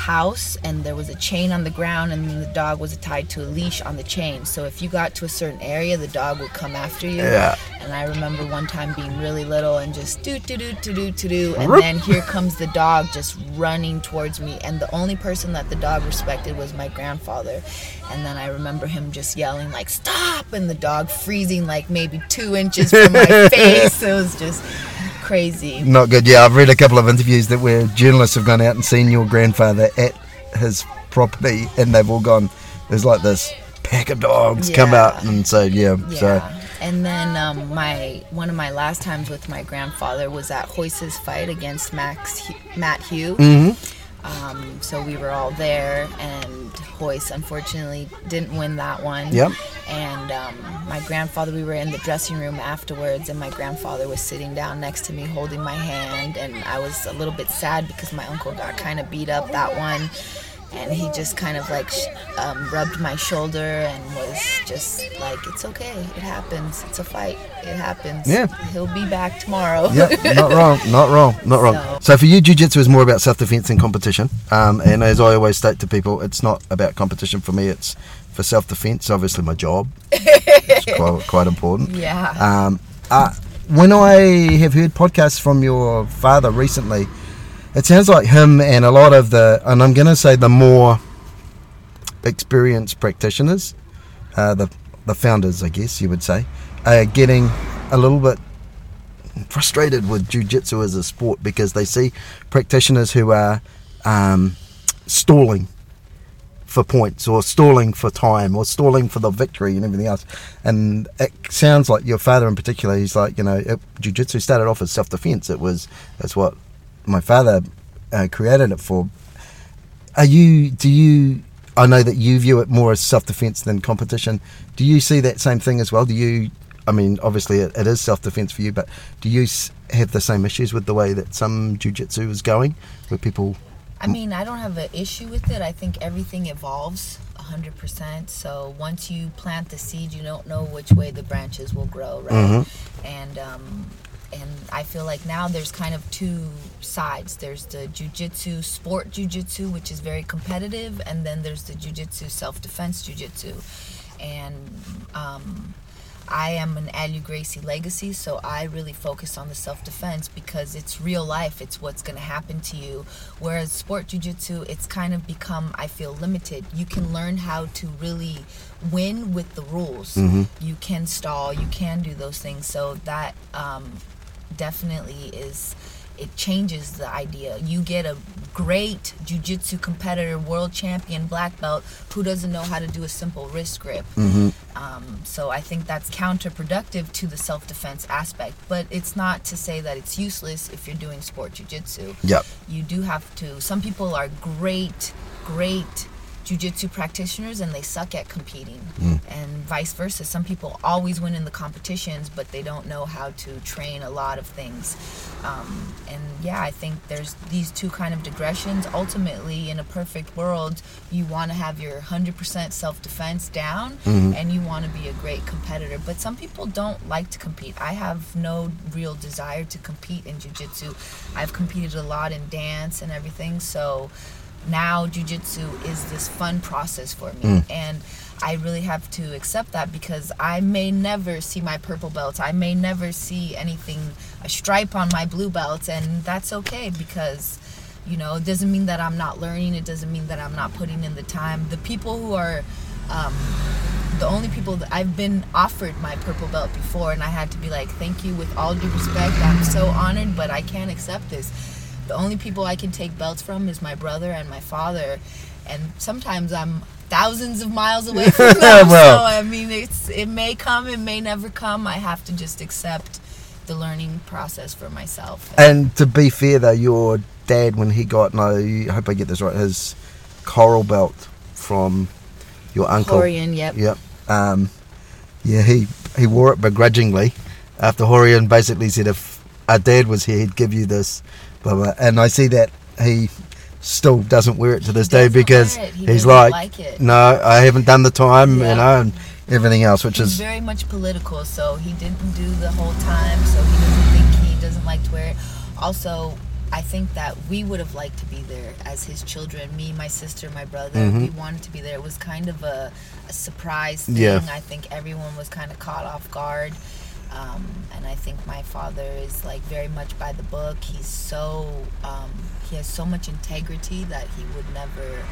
house, and there was a chain on the ground, and the dog was tied to a leash on the chain. So if you got to a certain area, the dog would come after you. Yeah. And I remember one time being really little and just do do do do do do do, and then here comes the dog just running towards me, and the only person that the dog respected was my grandfather. And then I remember him just yelling like "Stop!" and the dog freezing like maybe two inches from my face. It was just crazy. Not good. Yeah, I've read a couple of interviews that where journalists have gone out and seen your grandfather at his property, and they've all gone. There's like this pack of dogs come out, and so yeah, so Yeah. And then um, my one of my last times with my grandfather was at Royce's fight against Max Matt Hugh. Mm-hmm. Um, so we were all there, and Royce unfortunately didn't win that one. Yep. And um, my grandfather, we were in the dressing room afterwards, and my grandfather was sitting down next to me holding my hand. And I was a little bit sad because my uncle got kind of beat up that one. And he just kind of like sh- um, rubbed my shoulder and was just like, it's okay. It happens. It's a fight. It happens. Yeah. He'll be back tomorrow. Yeah, not wrong, not wrong, not wrong. So- So for you, jiu-jitsu is more about self-defense than competition. Um, and as I always state to people, it's not about competition for me. It's for self-defense. Obviously, my job. it's quite, quite important. Yeah. Um, uh, when I have heard podcasts from your father recently, it sounds like him and a lot of the, and I'm going to say the more experienced practitioners, uh, the the founders, I guess you would say, are getting a little bit frustrated with jiu-jitsu as a sport because they see practitioners who are um, stalling for points or stalling for time or stalling for the victory and everything else. And it sounds like your father in particular, he's like, you know, it, jiu-jitsu started off as self-defense. It was, that's what my father uh, created it for. Are you, do you, I know that you view it more as self-defense than competition. Do you see that same thing as well? Do you, I mean, obviously it, it is self-defense for you, but do you have the same issues with the way that some jiu-jitsu is going where people, I mean, I don't have an issue with it. I think everything evolves 100%. So once you plant the seed, you don't know which way the branches will grow, right? And um, and I feel like now there's kind of two sides. There's the jujitsu, sport jujitsu, which is very competitive, and then there's the jujitsu self-defense jujitsu. And um, I am an Helio Gracie legacy, so I really focus on the self defense because it's real life. It's what's going to happen to you. Whereas sport jujitsu, it's kind of become, I feel, limited. You can learn how to really win with the rules. You can stall, you can do those things. So that um, definitely is. It changes the idea. You get a great jujitsu competitor, world champion, black belt, who doesn't know how to do a simple wrist grip. Um, so I think that's counterproductive to the self-defense aspect. But it's not to say that it's useless if you're doing sport jujitsu. Yep. You do have to. Some people are great, great jujitsu practitioners and they suck at competing, and vice versa. Some people always win in the competitions, but they don't know how to train a lot of things. Um, and yeah, I think there's these two kind of digressions. Ultimately, in a perfect world, you want to have your 100% self-defense down, and you want to be a great competitor. But some people don't like to compete. I have no real desire to compete in jiu-jitsu. I've competed a lot in dance and everything, so now jujitsu is this fun process for me and i really have to accept that because i may never see my purple belt. i may never see anything a stripe on my blue belt. and that's okay because you know it doesn't mean that i'm not learning it doesn't mean that i'm not putting in the time the people who are um, the only people that I've been offered my purple belt before, and I had to be like, thank you with all due respect. I'm so honored, but I can't accept this. The only people I can take belts from is my brother and my father, and sometimes I'm thousands of miles away from them. Well. so I mean, it's it may come, it may never come. I have to just accept the learning process for myself. And to be fair, though, your dad, when he got, no, I hope I get this right, his coral belt from your uncle. Rorion, yep. Yep. Um, yeah, he, he wore it begrudgingly after Rorion basically said if our dad was here, he'd give you this. Blah, uh, blah. And I see that he still doesn't wear it to this day because. He he's like, like it. no, I haven't done the time, Yeah. you know, and everything else, which He's is very much political, so he didn't do the whole time. So he doesn't think he doesn't like to wear it. Also, I think that we would have liked to be there as his children. Me, my sister, my brother. We mm-hmm. wanted to be there. It was kind of a, a surprise thing. Yeah. I think everyone was kind of caught off guard. Um, and I think my father is like very much by the book. He's so um, he has so much integrity that he would never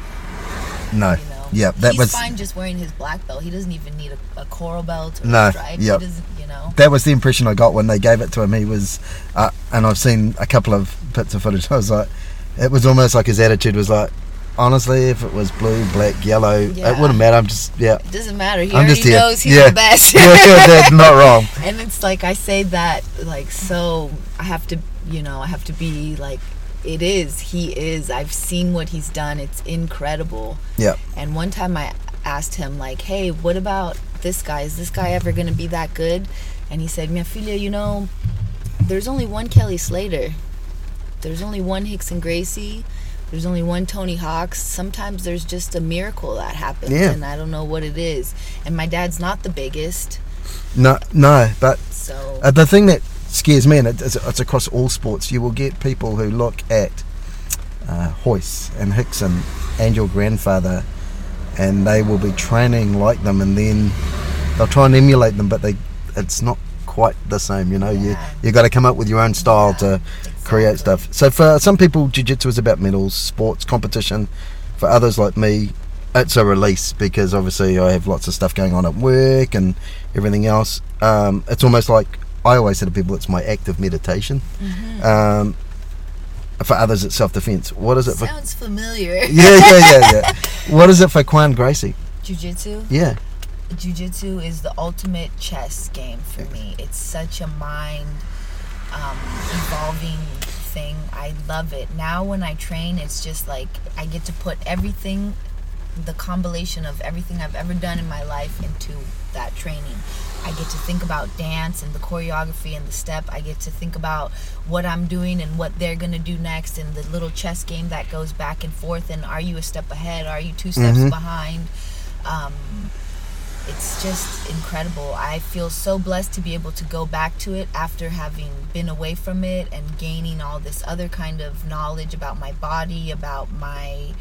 no. you know. Yeah, that He's was fine just wearing his black belt. He doesn't even need a, a coral belt No, a stripe. yep. He you know. that was the impression I got when they gave it to him. He was, uh, and I've seen a couple of bits of footage. I was like, it was almost like his attitude was like, honestly, if it was blue, black, yellow, it wouldn't matter. I'm just, yeah, It doesn't matter. He I'm already just here. knows he's Yeah. the best. yeah, that's not wrong. and it's like I say that like so I have to you know I have to be like it is. He is. I've seen what he's done. It's incredible. Yeah. And one time I asked him like, "Hey, what about this guy? Is this guy ever going to be that good?" And he said, "Mia filia, you know, there's only one Kelly Slater. There's only one Rickson Gracie. There's only one Tony Hawks. Sometimes there's just a miracle that happens, Yeah. and I don't know what it is. And my dad's not the biggest, No, no, but so Uh, the thing that scares me, and it, it's, it's across all sports, you will get people who look at uh, Royce and Rickson and your grandfather, and they will be training like them, and then they'll try and emulate them, but they it's not quite the same. You know, you Yeah. you got to come up with your own style to create stuff. So for some people, jiu-jitsu is about medals, sports, competition. For others like me, it's a release because obviously I have lots of stuff going on at work and everything else. Um, it's almost like I always say to people, it's my act of meditation. Mm-hmm. Um, for others, it's self-defense. What is it for? sounds familiar. Yeah, yeah, yeah, yeah. what is it for Kauan Gracie? Jiu-jitsu. Yeah, Jiu-jitsu is the ultimate chess game for me. It's such a mind um, evolving thing. I love it. Now when I train, it's just like I get to put everything, the combination of everything I've ever done in my life into that training. I get to think about dance and the choreography and the step. I get to think about what I'm doing and what they're going to do next and the little chess game that goes back and forth and are you a step ahead? Are you two steps Mhm. behind? Um, it's just incredible. I feel so blessed to be able to go back to it after having been away from it and gaining all this other kind of knowledge about my body, about my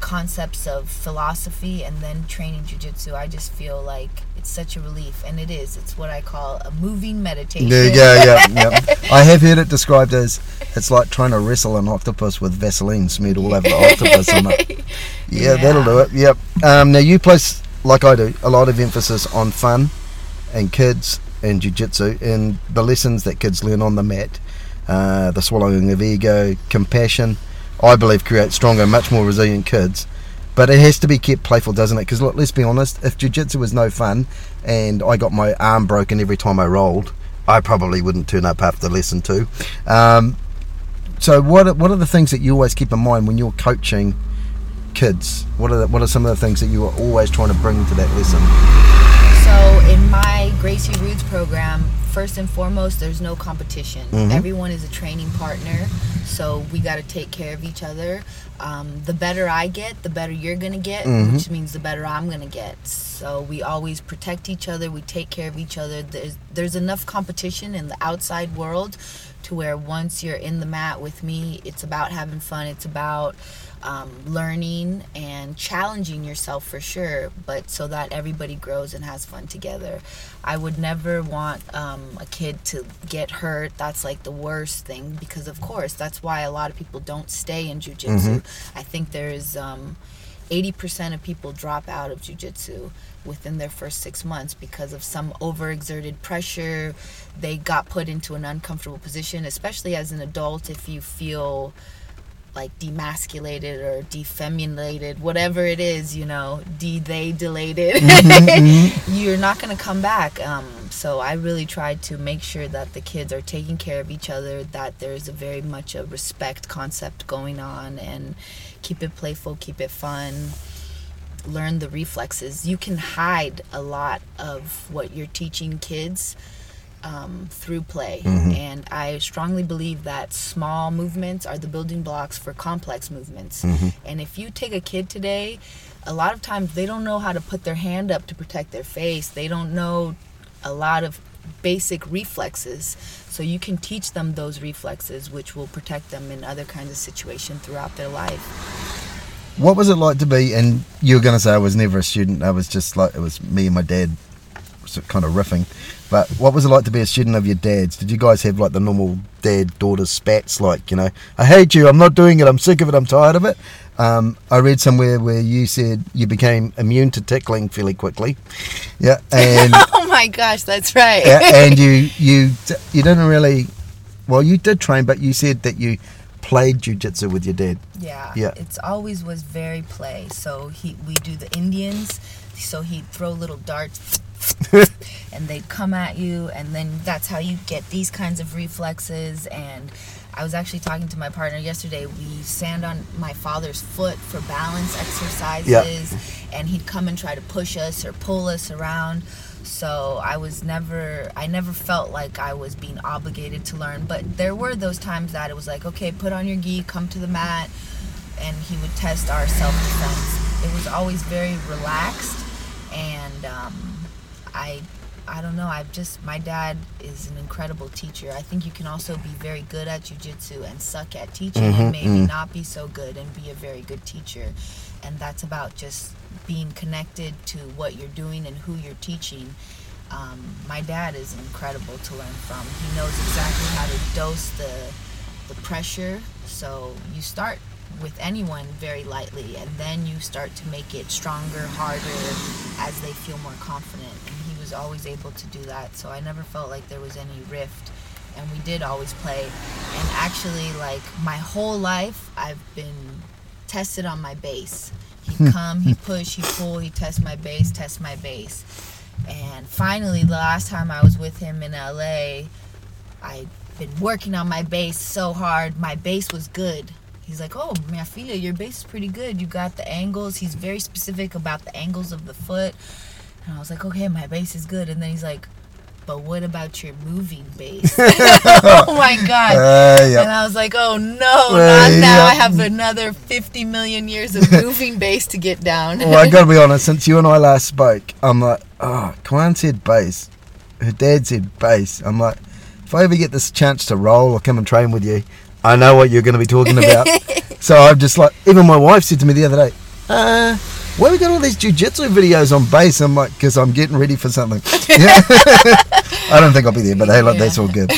concepts of philosophy, and then training jujitsu. I just feel like it's such a relief, and it is. It's what I call a moving meditation. you go. Yeah, yeah. I have heard it described as it's like trying to wrestle an octopus with Vaseline smeared all over the octopus. That. Yeah, that'll do it. Yep. Um, now you place, like I do, a lot of emphasis on fun and kids and jiu-jitsu and the lessons that kids learn on the mat, uh, the swallowing of ego, compassion. I believe create stronger, much more resilient kids. But it has to be kept playful, doesn't it? Because let's be honest. If jiu-jitsu was no fun, and I got my arm broken every time I rolled, I probably wouldn't turn up after lesson two. Um, so, what what are the things that you always keep in mind when you're coaching kids? What are the, what are some of the things that you are always trying to bring to that lesson? So in my Gracie Roots program, first and foremost, there's no competition. Mhm. Everyone is a training partner, so we got to take care of each other. Um, the better I get, the better you're gonna get, Mhm. which means the better I'm gonna get. So we always protect each other. We take care of each other. There's there's enough competition in the outside world to where once you're in the mat with me, it's about having fun. It's about um, learning and challenging yourself for sure, but so that everybody grows and has fun together. I would never want um, a kid to get hurt. That's like the worst thing because, of course, that's why a lot of people don't stay in jujitsu. I think there's um, 80% of people drop out of jujitsu within their first six months because of some overexerted pressure. They got put into an uncomfortable position, especially as an adult, if you feel like demasculated or defeminated, whatever it is, you know, de they delated, you're not going to come back. Um, so I really try to make sure that the kids are taking care of each other, that there's a very much a respect concept going on, and keep it playful, keep it fun. Learn the reflexes. You can hide a lot of what you're teaching kids um, through play. And I strongly believe that small movements are the building blocks for complex movements. And if you take a kid today, a lot of times they don't know how to put their hand up to protect their face, they don't know a lot of basic reflexes. So you can teach them those reflexes, which will protect them in other kinds of situations throughout their life. What was it like to be? And you were going to say I was never a student. I was just like it was me and my dad, kind of riffing. But what was it like to be a student of your dad's? Did you guys have like the normal dad daughter spats? Like you know, I hate you. I'm not doing it. I'm sick of it. I'm tired of it. Um, I read somewhere where you said you became immune to tickling fairly quickly. Yeah, and oh my gosh, that's right. yeah, and you you you didn't really. Well, you did train, but you said that you played jujitsu with your dad. Yeah. Yeah. It's always was very play. So he we do the Indians. So he'd throw little darts and they'd come at you and then that's how you get these kinds of reflexes and I was actually talking to my partner yesterday. We stand on my father's foot for balance exercises, and he'd come and try to push us or pull us around. So I was never, I never felt like I was being obligated to learn. But there were those times that it was like, okay, put on your gi, come to the mat, and he would test our self defense. It was always very relaxed, and um, I I don't know. I've just my dad is an incredible teacher. I think you can also be very good at jujitsu and suck at teaching, and maybe not be so good and be a very good teacher. And that's about just being connected to what you're doing and who you're teaching. Um, my dad is incredible to learn from. He knows exactly how to dose the the pressure. So you start with anyone very lightly, and then you start to make it stronger, harder as they feel more confident. He was always able to do that. So I never felt like there was any rift. And we did always play. And actually, like my whole life, I've been tested on my base. He'd hmm. come, he'd push, he'd pull, he'd test my base, test my base. And finally, the last time I was with him in LA, I'd been working on my base so hard. My base was good. He's like, oh, Miafilia, your base is pretty good. You got the angles. He's very specific about the angles of the foot. And I was like, okay, my base is good. And then he's like, but what about your moving base? oh my God. Uh, yep. And I was like, oh no, Uh, not now. I have another 50 million years of moving base to get down. Well, I gotta be honest. Since you and I last spoke, I'm like, oh, Kauan said base. Her dad said base. I'm like, if I ever get this chance to roll or come and train with you, I know what you're going to be talking about. so I'm just like, even my wife said to me the other day, uh, why we got all these jujitsu videos on base? I'm like, because I'm getting ready for something. Yeah. I don't think I'll be there, but hey, look, that's all good.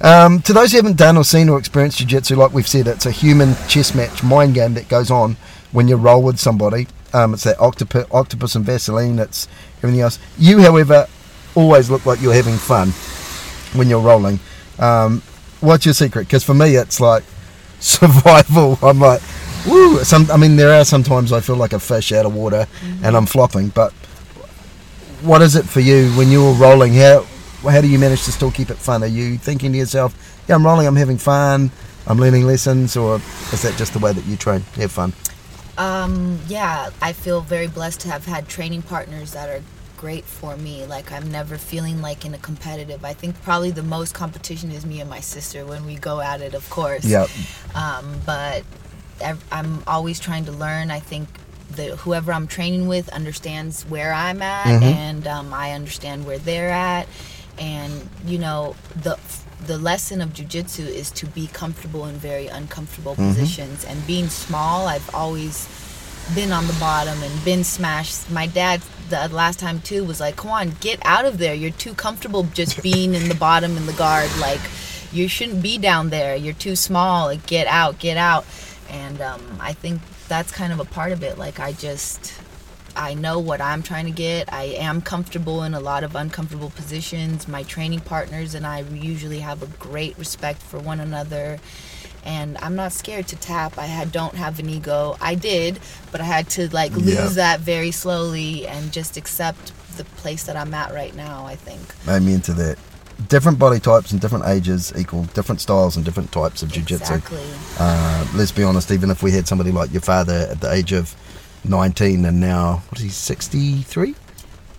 Um, to those who haven't done or seen or experienced jiu-jitsu, like we've said, it's a human chess match mind game that goes on when you roll with somebody. Um, it's that octopus, octopus and Vaseline. It's everything else. You, however, always look like you're having fun when you're rolling. Um, what's your secret? Because for me, it's like survival. I'm like, woo. Some, I mean, there are sometimes I feel like a fish out of water and I'm flopping. But what is it for you when you're rolling? How how do you manage to still keep it fun? Are you thinking to yourself, yeah, I'm rolling, I'm having fun, I'm learning lessons, or is that just the way that you train? Have fun. Um, yeah, I feel very blessed to have had training partners that are great for me. Like I'm never feeling like in a competitive. I think probably the most competition is me and my sister when we go at it, of course. Yep. Um, but I'm always trying to learn. I think that whoever I'm training with understands where I'm at, and um, I understand where they're at. And you know the the lesson of jujitsu is to be comfortable in very uncomfortable positions. And being small, I've always been on the bottom and been smashed. My dad, the last time too, was like, "Come on, get out of there. You're too comfortable just being in the bottom in the guard. Like, you shouldn't be down there. You're too small. Like, get out, get out." And um, I think that's kind of a part of it. Like, I just. I know what I'm trying to get. I am comfortable in a lot of uncomfortable positions. My training partners and I usually have a great respect for one another and I'm not scared to tap. I had, don't have an ego. I did, but I had to like lose Yeah. that very slowly and just accept the place that I'm at right now. I think. Me into that. Different body types and different ages equal different styles and different types of jiu-jitsu. Exactly. Uh, let's be honest, even if we had somebody like your father at the age of 19 and now, what is he, 63?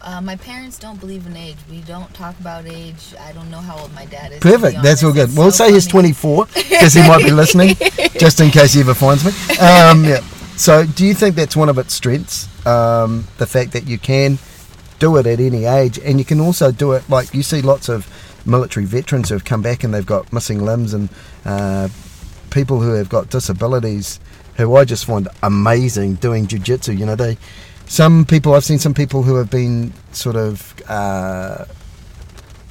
Uh, my parents don't believe in age. We don't talk about age. I don't know how old my dad is. Perfect, that's all good. It's We'll so say he's 24 because he might be listening, just in case he ever finds me. Um, yeah. So, do you think that's one of its strengths? Um, the fact that you can do it at any age, and you can also do it like you see lots of military veterans who have come back and they've got missing limbs, and uh, people who have got disabilities who I just find amazing doing jujitsu. You know, they some people I've seen some people who have been sort of uh,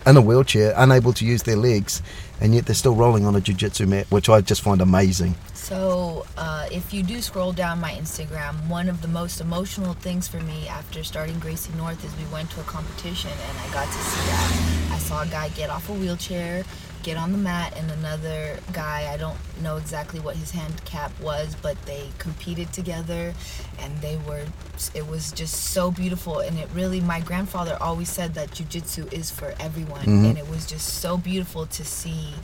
in a wheelchair, unable to use their legs, and yet they're still rolling on a jiu-jitsu mat, which I just find amazing. So, uh, if you do scroll down my Instagram, one of the most emotional things for me after starting Gracie North is we went to a competition and I got to see that. I saw a guy get off a wheelchair, get on the mat, and another guy, I don't know exactly what his handicap was, but they competed together and they were, it was just so beautiful. And it really, my grandfather always said that jujitsu is for everyone. And it was just so beautiful to see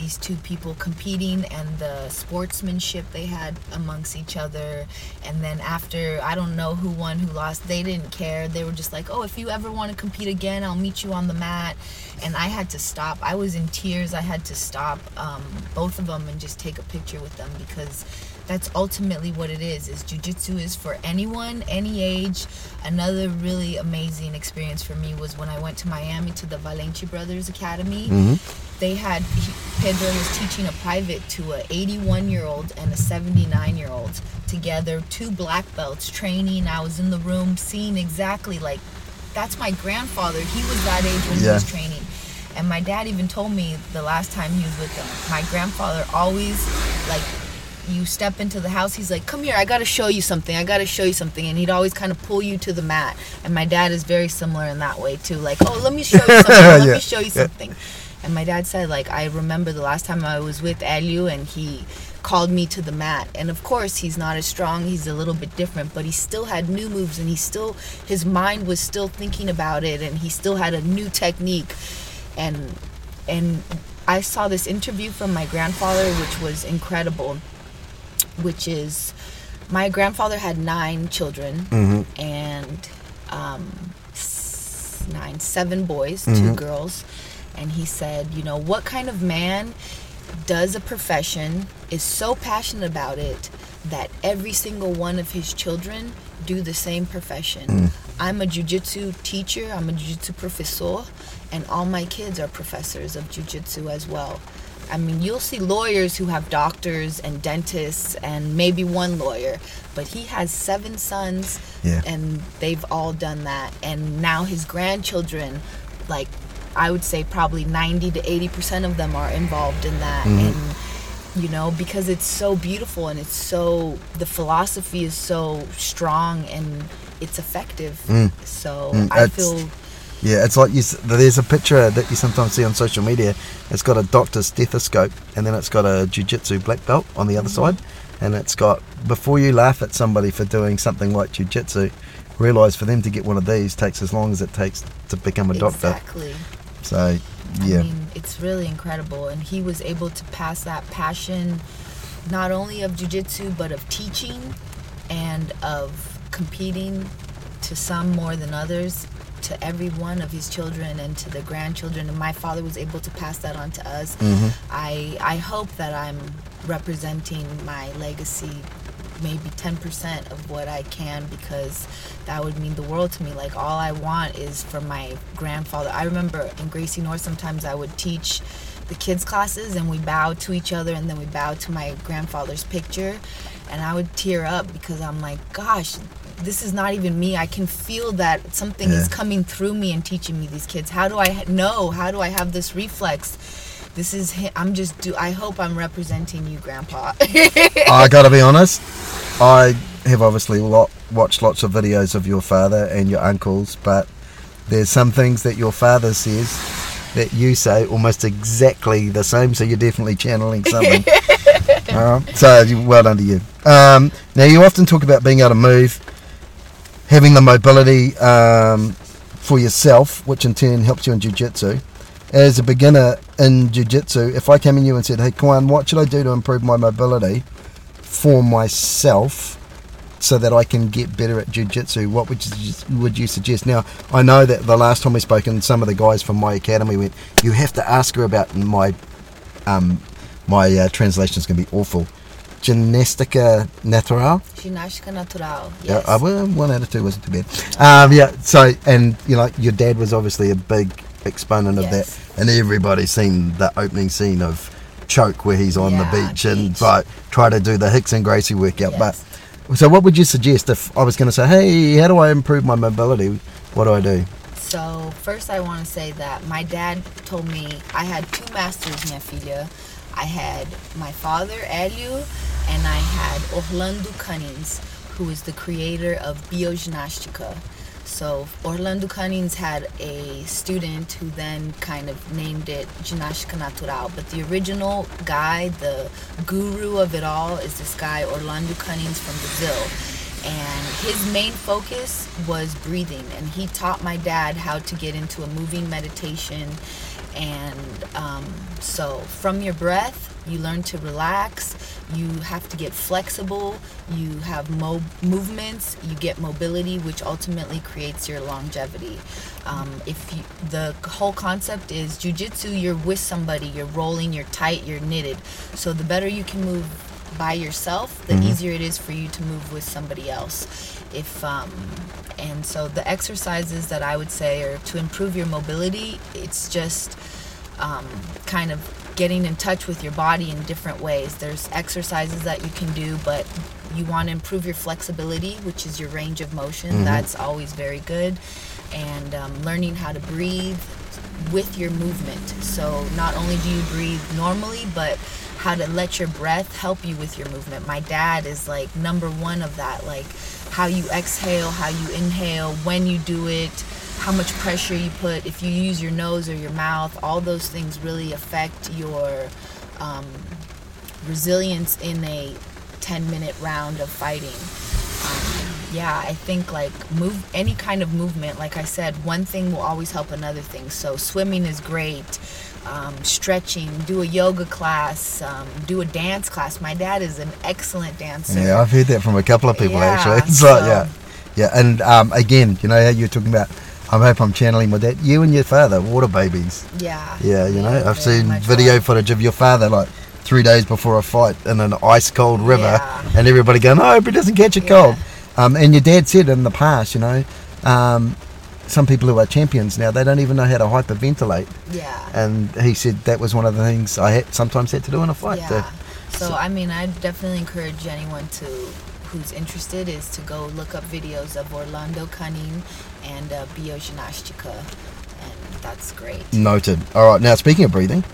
these two people competing and the sportsmanship they had amongst each other. And then after, I don't know who won, who lost, they didn't care. They were just like, oh, if you ever want to compete again, I'll meet you on the mat. And I had to stop. I was in tears. I had to stop um, both of them and just take a picture with them because that's ultimately what it is is jiu-jitsu is for anyone any age another really amazing experience for me was when i went to miami to the valente brothers academy they had he, pedro was teaching a private to a 81 year old and a 79 year old together two black belts training. I was in the room seeing exactly like that's my grandfather. He was that age when he was training. And my dad even told me the last time he was with them my grandfather always like you step into the house he's like come here i gotta show you something i gotta show you something. And he'd always kind of pull you to the mat. And my dad is very similar in that way too like oh let me show you something let Yeah. me show you something and my dad said like i remember the last time i was with Helio and he called me to the mat. And of course he's not as strong. He's a little bit different but he still had new moves and he still his mind was still thinking about it and he still had a new technique. And and I saw this interview from my grandfather which was incredible which is my grandfather had nine children and um, s- nine seven boys two girls and he said you know what kind of man does a profession is so passionate about it that every single one of his children do the same profession. Hmm. I'm a jiu-jitsu teacher, I'm a jiu-jitsu professor, and all my kids are professors of jiu-jitsu as well. I mean, you'll see lawyers who have doctors and dentists and maybe one lawyer, but he has seven sons Yeah. and they've all done that. And now his grandchildren, like I would say probably 90 to 80% of them are involved in that. And, you know, because it's so beautiful and it's so, the philosophy is so strong and it's effective. So Mm, I it's- feel, Yeah, it's like you. There's a picture that you sometimes see on social media. It's got a doctor's stethoscope, and then it's got a jiu-jitsu black belt on the other Mm-hmm. side, and it's got. Before you laugh at somebody for doing something like jiu-jitsu, realize for them to get one of these takes as long as it takes to become a doctor. exactly. So, yeah, I mean, it's really incredible. And he was able to pass that passion not only of jujitsu, but of teaching and of competing to some more than others to every one of his children and to the grandchildren. And my father was able to pass that on to us. Mm-hmm. I i hope that i'm representing my legacy maybe 10% of what I can because that would mean the world to me. Like, all I want is for my grandfather. I remember in Gracie North, sometimes I would teach the kids' classes and we bowed to each other and then we bowed to my grandfather's picture. And I would tear up because I'm like, gosh, this is not even me. I can feel that something is coming through me and teaching me these kids. How do I know? How do I have this reflex? This is, hi- I'm just, do. I hope I'm representing you, Grandpa. I gotta be honest. I have obviously lot, watched lots of videos of your father and your uncles, but there's some things that your father says that you say almost exactly the same. So you're definitely channeling something. Uh, so well done to you. Um, now you often talk about being able to move, having the mobility um, for yourself, which in turn helps you in jiu-jitsu. As a beginner in jiu-jitsu, if I came in you and said, "Hey, Kauan, what should I do to improve my mobility for myself so that I can get better at jiu-jitsu?" What would you suggest- would you suggest? Now, I know that the last time we spoke, and some of the guys from my academy went, "You have to ask her about my um, my uh, translation is going to be awful." Gymnastica natural. Ginástica natural. Yeah, Yes. uh, well, one out of two wasn't too bad. Um, yeah, so and you know, your dad was obviously a big exponent of Yes. that, and everybody's seen the opening scene of Choke where he's on Yeah, the beach and beach. but try to do the Rickson Gracie workout. Yes. But so, what would you suggest if I was going to say, hey, how do I improve my mobility? What do I do? So first, I want to say that my dad told me I had two masters, minha filha. I had my father, Hélio, and I had Orlando Cani, who is the creator of Bioginástica. So Orlando Cani had a student who then kind of named it Ginástica Natural, but the original guy, the guru of it all, is this guy Orlando Cani from Brazil. And his main focus was breathing and he taught my dad how to get into a moving meditation. And um, so, from your breath, you learn to relax. You have to get flexible. You have mo- movements. You get mobility, which ultimately creates your longevity. Um, if you, the whole concept is jujitsu, you're with somebody, you're rolling, you're tight, you're knitted. So the better you can move by yourself, the easier it is for you to move with somebody else. If um, and so the exercises that I would say are to improve your mobility. It's just um, kind of getting in touch with your body in different ways. There's exercises that you can do, but you want to improve your flexibility, which is your range of motion. That's always very good. And um, learning how to breathe with your movement. So not only do you breathe normally, but how to let your breath help you with your movement. My dad is like number one of that, like how you exhale, how you inhale, when you do it, how much pressure you put, if you use your nose or your mouth, all those things really affect your um, resilience in a 10 minute round of fighting. Um, yeah, I think like move any kind of movement. Like I said, one thing will always help another thing. So swimming is great. Um, stretching, do a yoga class, um, do a dance class. My dad is an excellent dancer. Yeah, I've heard that from a couple of people Yeah, actually. Like, so- yeah, yeah, and um, again, you know how you're talking about. I hope I'm channeling with that. You and your father, water babies. Yeah. Yeah, you know, I've seen video footage of your father like three days before a fight in an ice cold river, Yeah. and everybody going, "Oh, I hope he doesn't catch a Yeah. cold." Um, and your dad said in the past, you know, um, some people who are champions now they don't even know how to hyperventilate, Yeah. and he said that was one of the things I had, sometimes had to do in a fight. Yeah. to- So, so- I mean, I definitely encourage anyone to who's interested is to go look up videos of Orlando Cani and uh, Bio Gymnastica, and that's great. Noted. All right. Now, speaking of breathing,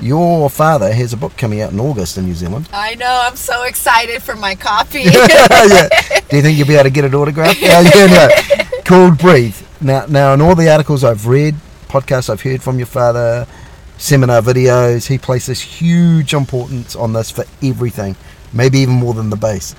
your father has a book coming out in August in New Zealand. I know. I'm so excited for my copy. yeah. Do you think you'll be able to get it autographed? yeah, yeah, no. Called Breathe. Now, now, in all the articles I've read, podcasts I've heard from your father, seminar videos, he places huge importance on this for everything, maybe even more than the base.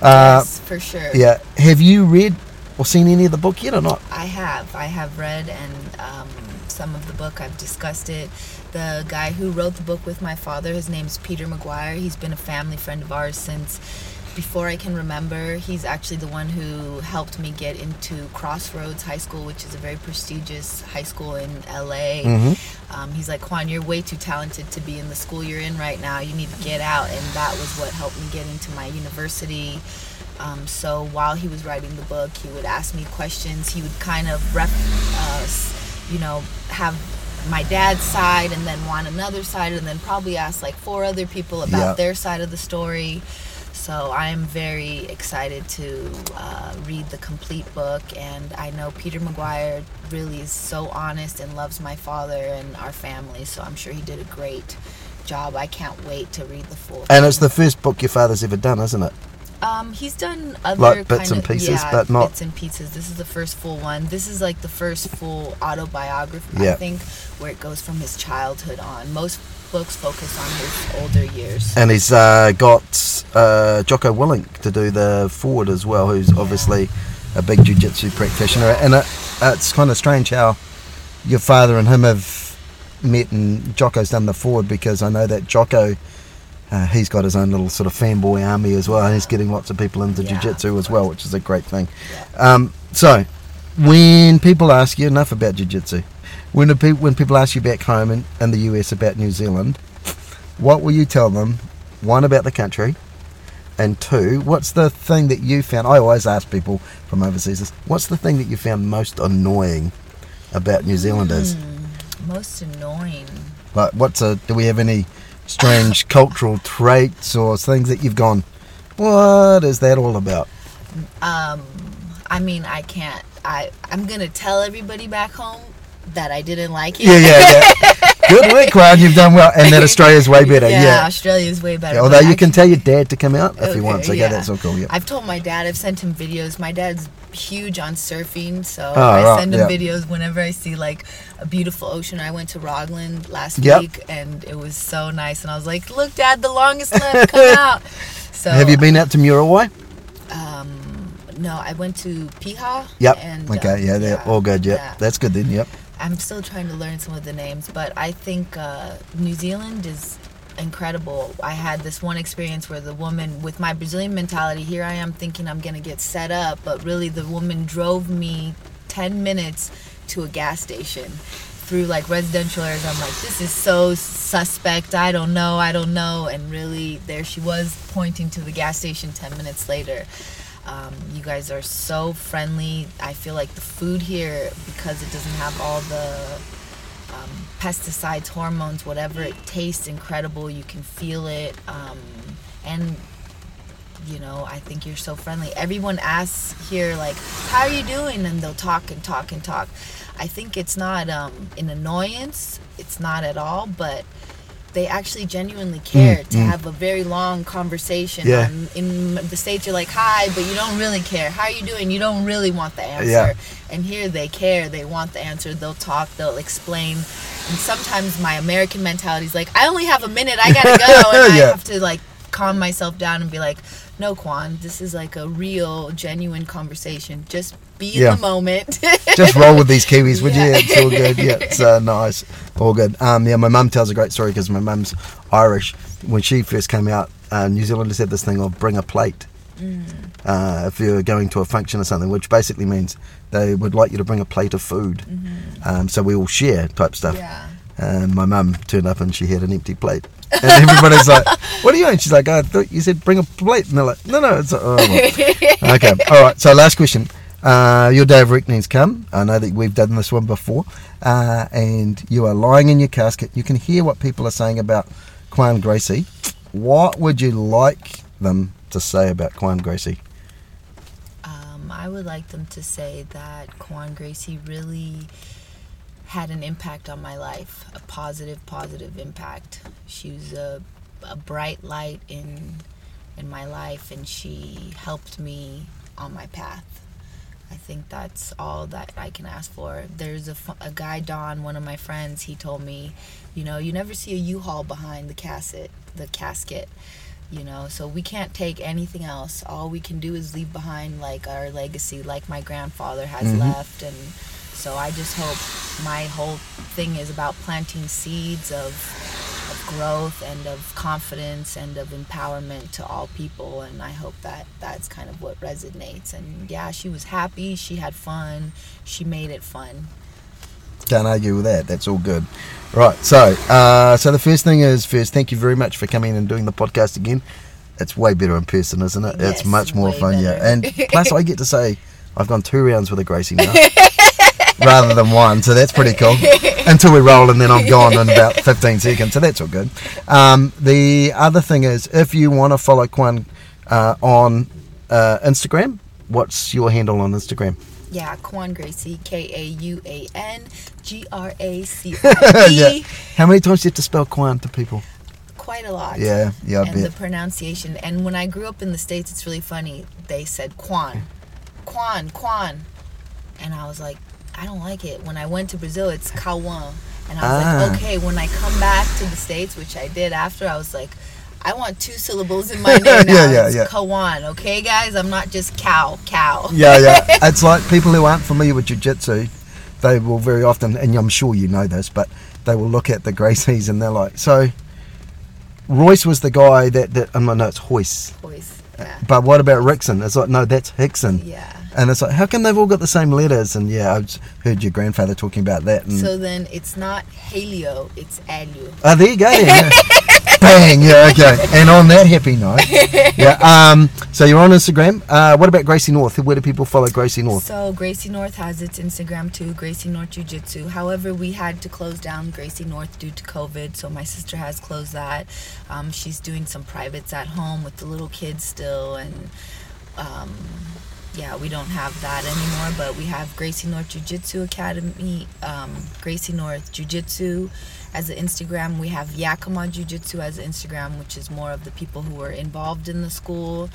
Uh, yes, for sure. yeah. Have you read or seen any of the book yet or not? I have. I have read and um, some of the book. I've discussed it. The guy who wrote the book with my father, his name's Peter Maguire. He's been a family friend of ours since before I can remember. He's actually the one who helped me get into Crossroads High School, which is a very prestigious high school in LA. Um, he's like, Kauan, you're way too talented to be in the school you're in right now. You need to get out. And that was what helped me get into my university. Um, so while he was writing the book, he would ask me questions. He would kind of rep, uh, you know, have my dad's side and then want another side, and then probably ask like four other people about Yeah. their side of the story. So I am very excited to uh, read the complete book, and I know Peter Maguire really is so honest and loves my father and our family. So I'm sure he did a great job. I can't wait to read the full. And thing. it's the first book your father's ever done, isn't it? Um, he's done other Like bits kind and of, pieces, yeah, but not- bits and pieces. This is the first full one. This is like the first full autobiography, Yeah. I think, where it goes from his childhood on. Most books focus on his older years. And he's uh, got uh, Jocko Willink to do the foreword as well, who's obviously a big jiu-jitsu practitioner. And it, it's kind of strange how your father and him have met and Jocko's done the foreword because I know that Jocko, uh, he's got his own little sort of fanboy army as well, and he's getting lots of people into Yeah, jiu-jitsu as well, which is a great thing. Um, so, when people ask you enough about jiu-jitsu, when, pe- when people ask you back home in, in the US about New Zealand, what will you tell them? One about the country, and two, what's the thing that you found? I always ask people from overseas this: What's the thing that you found most annoying about New Zealanders? Hmm. Most annoying. Like, what's a? Do we have any strange cultural traits or things that you've gone? What is that all about? Um, I mean, I can't. I I'm gonna tell everybody back home that I didn't like it. Yeah, yeah, yeah. Good work, Ryan. You've done well, and that Australia's way better. yeah, Yeah. Australia is way better. Yeah, although I you can tell your dad to come out if he wants. Okay, yeah. that's all cool. Yeah. I've told my dad. I've sent him videos. My dad's huge on surfing, so Oh, I right, send him videos whenever I see like a beautiful ocean. I went to Raglan last Yep. week, and it was so nice. And I was like, "Look, Dad, the longest left, come out." So Have you been out to Muriwai? No, I went to Piha. Yep. And, okay. um, Yeah, they're all good. Yep. yeah. That's good then. Yep. I'm still trying to learn some of the names, but I think uh, New Zealand is incredible. I had this one experience where the woman, with my Brazilian mentality, here I am thinking I'm gonna get set up, but really the woman drove me 10 minutes to a gas station through like residential areas. I'm like, this is so suspect. I don't know. I don't know. And really, there she was pointing to the gas station 10 minutes later. Um, you guys are so friendly. I feel like the food here, because it doesn't have all the um, pesticides, hormones, whatever, it tastes incredible. You can feel it. Um, and you know, I think you're so friendly. Everyone asks here, like, how are you doing? And they'll talk and talk and talk. I think it's not um, an annoyance, it's not at all, but they actually genuinely care Mm, to mm. have a very long conversation. Yeah. Um, in the States, you're like, hi, but you don't really care. How are you doing? You don't really want the answer. Yeah. And here they care, they want the answer, they'll talk, they'll explain. And sometimes my American mentality is like, I only have a minute, I gotta go. And I have to like calm myself down and be like, no, Kauan, this is like a real, genuine conversation. Just be in the moment. Just roll with these Kiwis, would Yeah. you? It's all good. Yeah, it's uh, nice. All good. Um, yeah, my mum tells a great story because my mum's Irish. When she first came out, uh, New Zealanders had this thing of bring a plate. Mm. Uh, if you're going to a function or something, which basically means they would like you to bring a plate of food. Um, so we all share type stuff. Mm-hmm. yeah. And my mum turned up and she had an empty plate. And everybody's like, "What are you doing?" She's like, "I thought you said bring a plate." And they're like, "No, no, it's a, oh, well." okay." All right. So last question. Uh, your day of reckoning's come. I know that we've done this one before, uh, and you are lying in your casket. You can hear what people are saying about Kauan Gracie. What would you like them to say about Kauan Gracie? Um, I would like them to say that Kauan Gracie really had an impact on my life, a positive, positive impact. She was a, a bright light in in my life, and she helped me on my path. I think that's all that I can ask for. There's a, a guy, Don, one of my friends, he told me, you know, you never see a U-Haul behind the casket, the casket, you know, so we can't take anything else. All we can do is leave behind like our legacy, like my grandfather has Mhm. left. And so I just hope my whole thing is about planting seeds of, of growth and of confidence and of empowerment to all people. And I hope that that's kind of what resonates. And yeah, she was happy, she had fun, she made it fun. Can't argue with that. That's all good. Right. So, uh, so the first thing is first. Thank you very much for coming and doing the podcast again. It's way better in person, isn't it? it's much more fun. Yeah. And plus, I get to say I've gone two rounds with a Gracie now, rather than one. So that's pretty cool. Until we roll, and then I'm gone in about 15 seconds. So that's all good. Um, the other thing is, if you want to follow Kauan uh, on uh, Instagram, what's your handle on Instagram? Yeah, Kauan Gracie, K A U A N G R A C I. E. How many times do you have to spell Kauan to people? Quite a lot. Yeah. Yeah. I and the pronunciation. And when I grew up in the States, it's really funny. They said Quan, Quan, Quan. And I was like, I don't like it. When I went to Brazil, it's Kawan. And I was Ah. like, okay, when I come back to the States, which I did after, I was like, I want two syllables in my name now. Yeah, yeah, it's yeah. Kawan, okay, guys? I'm not just cow, cow. yeah, yeah. It's like people who aren't familiar with jiu-jitsu, they will very often, and I'm sure you know this, but they will look at the Gracies and they're like, so Royce was the guy that, that oh, no, it's Hoyce. Voice. Yeah. But what about Rickson? It's like, no, that's Hickson. Yeah. And it's like, how come they've all got the same letters? And yeah, I've heard your grandfather talking about that. And, So then it's not Helio, it's Alu. oh, there you go. Then. Bang. Yeah, okay. And on that happy note, yeah. Um, so you're on Instagram. Uh, what about Gracie North? Where do people follow Gracie North? So Gracie North has its Instagram too, Gracie North Jiu Jitsu. However, we had to close down Gracie North due to COVID, so my sister has closed that. Um, she's doing some privates at home with the little kids still, and um, yeah, we don't have that anymore. But we have Gracie North Jiu Jitsu Academy, um, Gracie North Jiu Jitsu as an Instagram. We have Yakima Jiu Jitsu as an Instagram, which is more of the people who are involved in the school.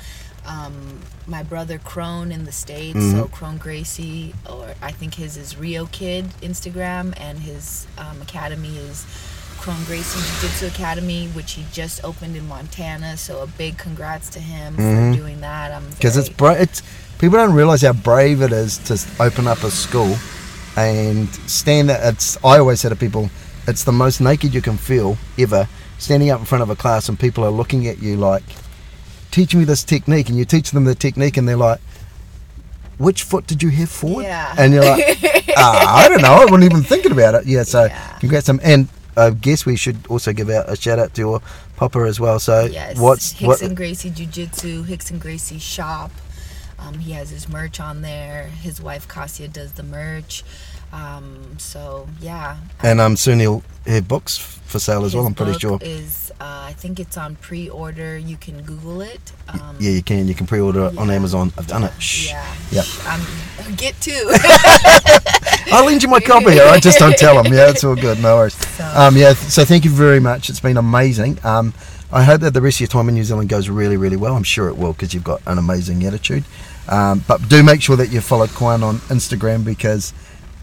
Um, my brother Kron in the States, so Kron Gracie, or I think his is Rio Kid Instagram, and his um, academy is Kron Gracie Jiu Jitsu Academy, which he just opened in Montana. So a big congrats to him Mhm. for doing that. Because it's bra- it's people don't realize how brave it is to open up a school and stand there. It's I always say to people, it's the most naked you can feel ever. Standing up in front of a class and people are looking at you like, teach me this technique, and you teach them the technique, and they're like, which foot did you have forward? Yeah. And you're like, ah, I don't know. I wasn't even thinking about it. Yeah. So Yeah. congrats on and. I guess we should also give out a shout out to your Papa as well. So Yes. what's Hicks what? and Gracie Jiu Jitsu, Rickson Gracie shop. Um, he has his merch on there. His wife Kasia does the merch. Um, so yeah. And um, soon he'll have books for sale as well. I'm pretty sure. Is uh, I think it's on pre-order. You can Google it. Um, Yeah, you can. You can pre-order it on. Amazon. I've done it. Shh. Yeah. Yep. Um, get two. I'll lend you my copy. Right, just don't tell them. Yeah, it's all good. No worries. So- Um, yeah. So thank you very much. It's been amazing. Um, I hope that the rest of your time in New Zealand goes really, really well. I'm sure it will because you've got an amazing attitude. Um, but do make sure that you follow Kauan on Instagram because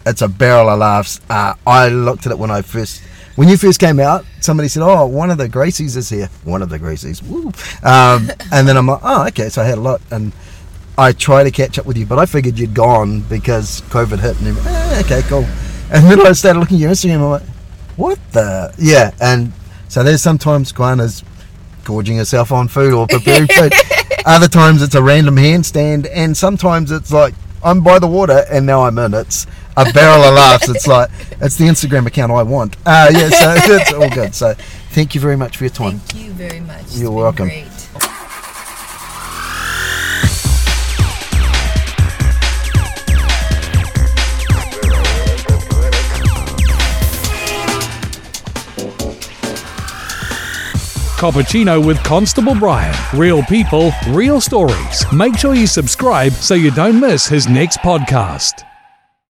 it's a barrel of laughs. Uh, I looked at it when I first. When you first came out, somebody said, "Oh, one of the Gracies is here." One of the Gracies, woo! Um, and then I'm like, "Oh, okay." So I had a lot, and I try to catch up with you, but I figured you'd gone because COVID hit, and eh, okay, cool. And then I started looking at your Instagram. I'm like, "What the?" Yeah, and so there's sometimes Kauan's gorging herself on food or preparing food. Other times it's a random handstand, and sometimes it's like I'm by the water and now I'm in. It's a barrel of laughs. It's like it's the Instagram account I want. Uh, yeah, so it's all good. So thank you very much for your time. Thank you very much. You're welcome. Great. Cappuccino with Constable Brian. Real people, real stories. Make sure you subscribe so you don't miss his next podcast.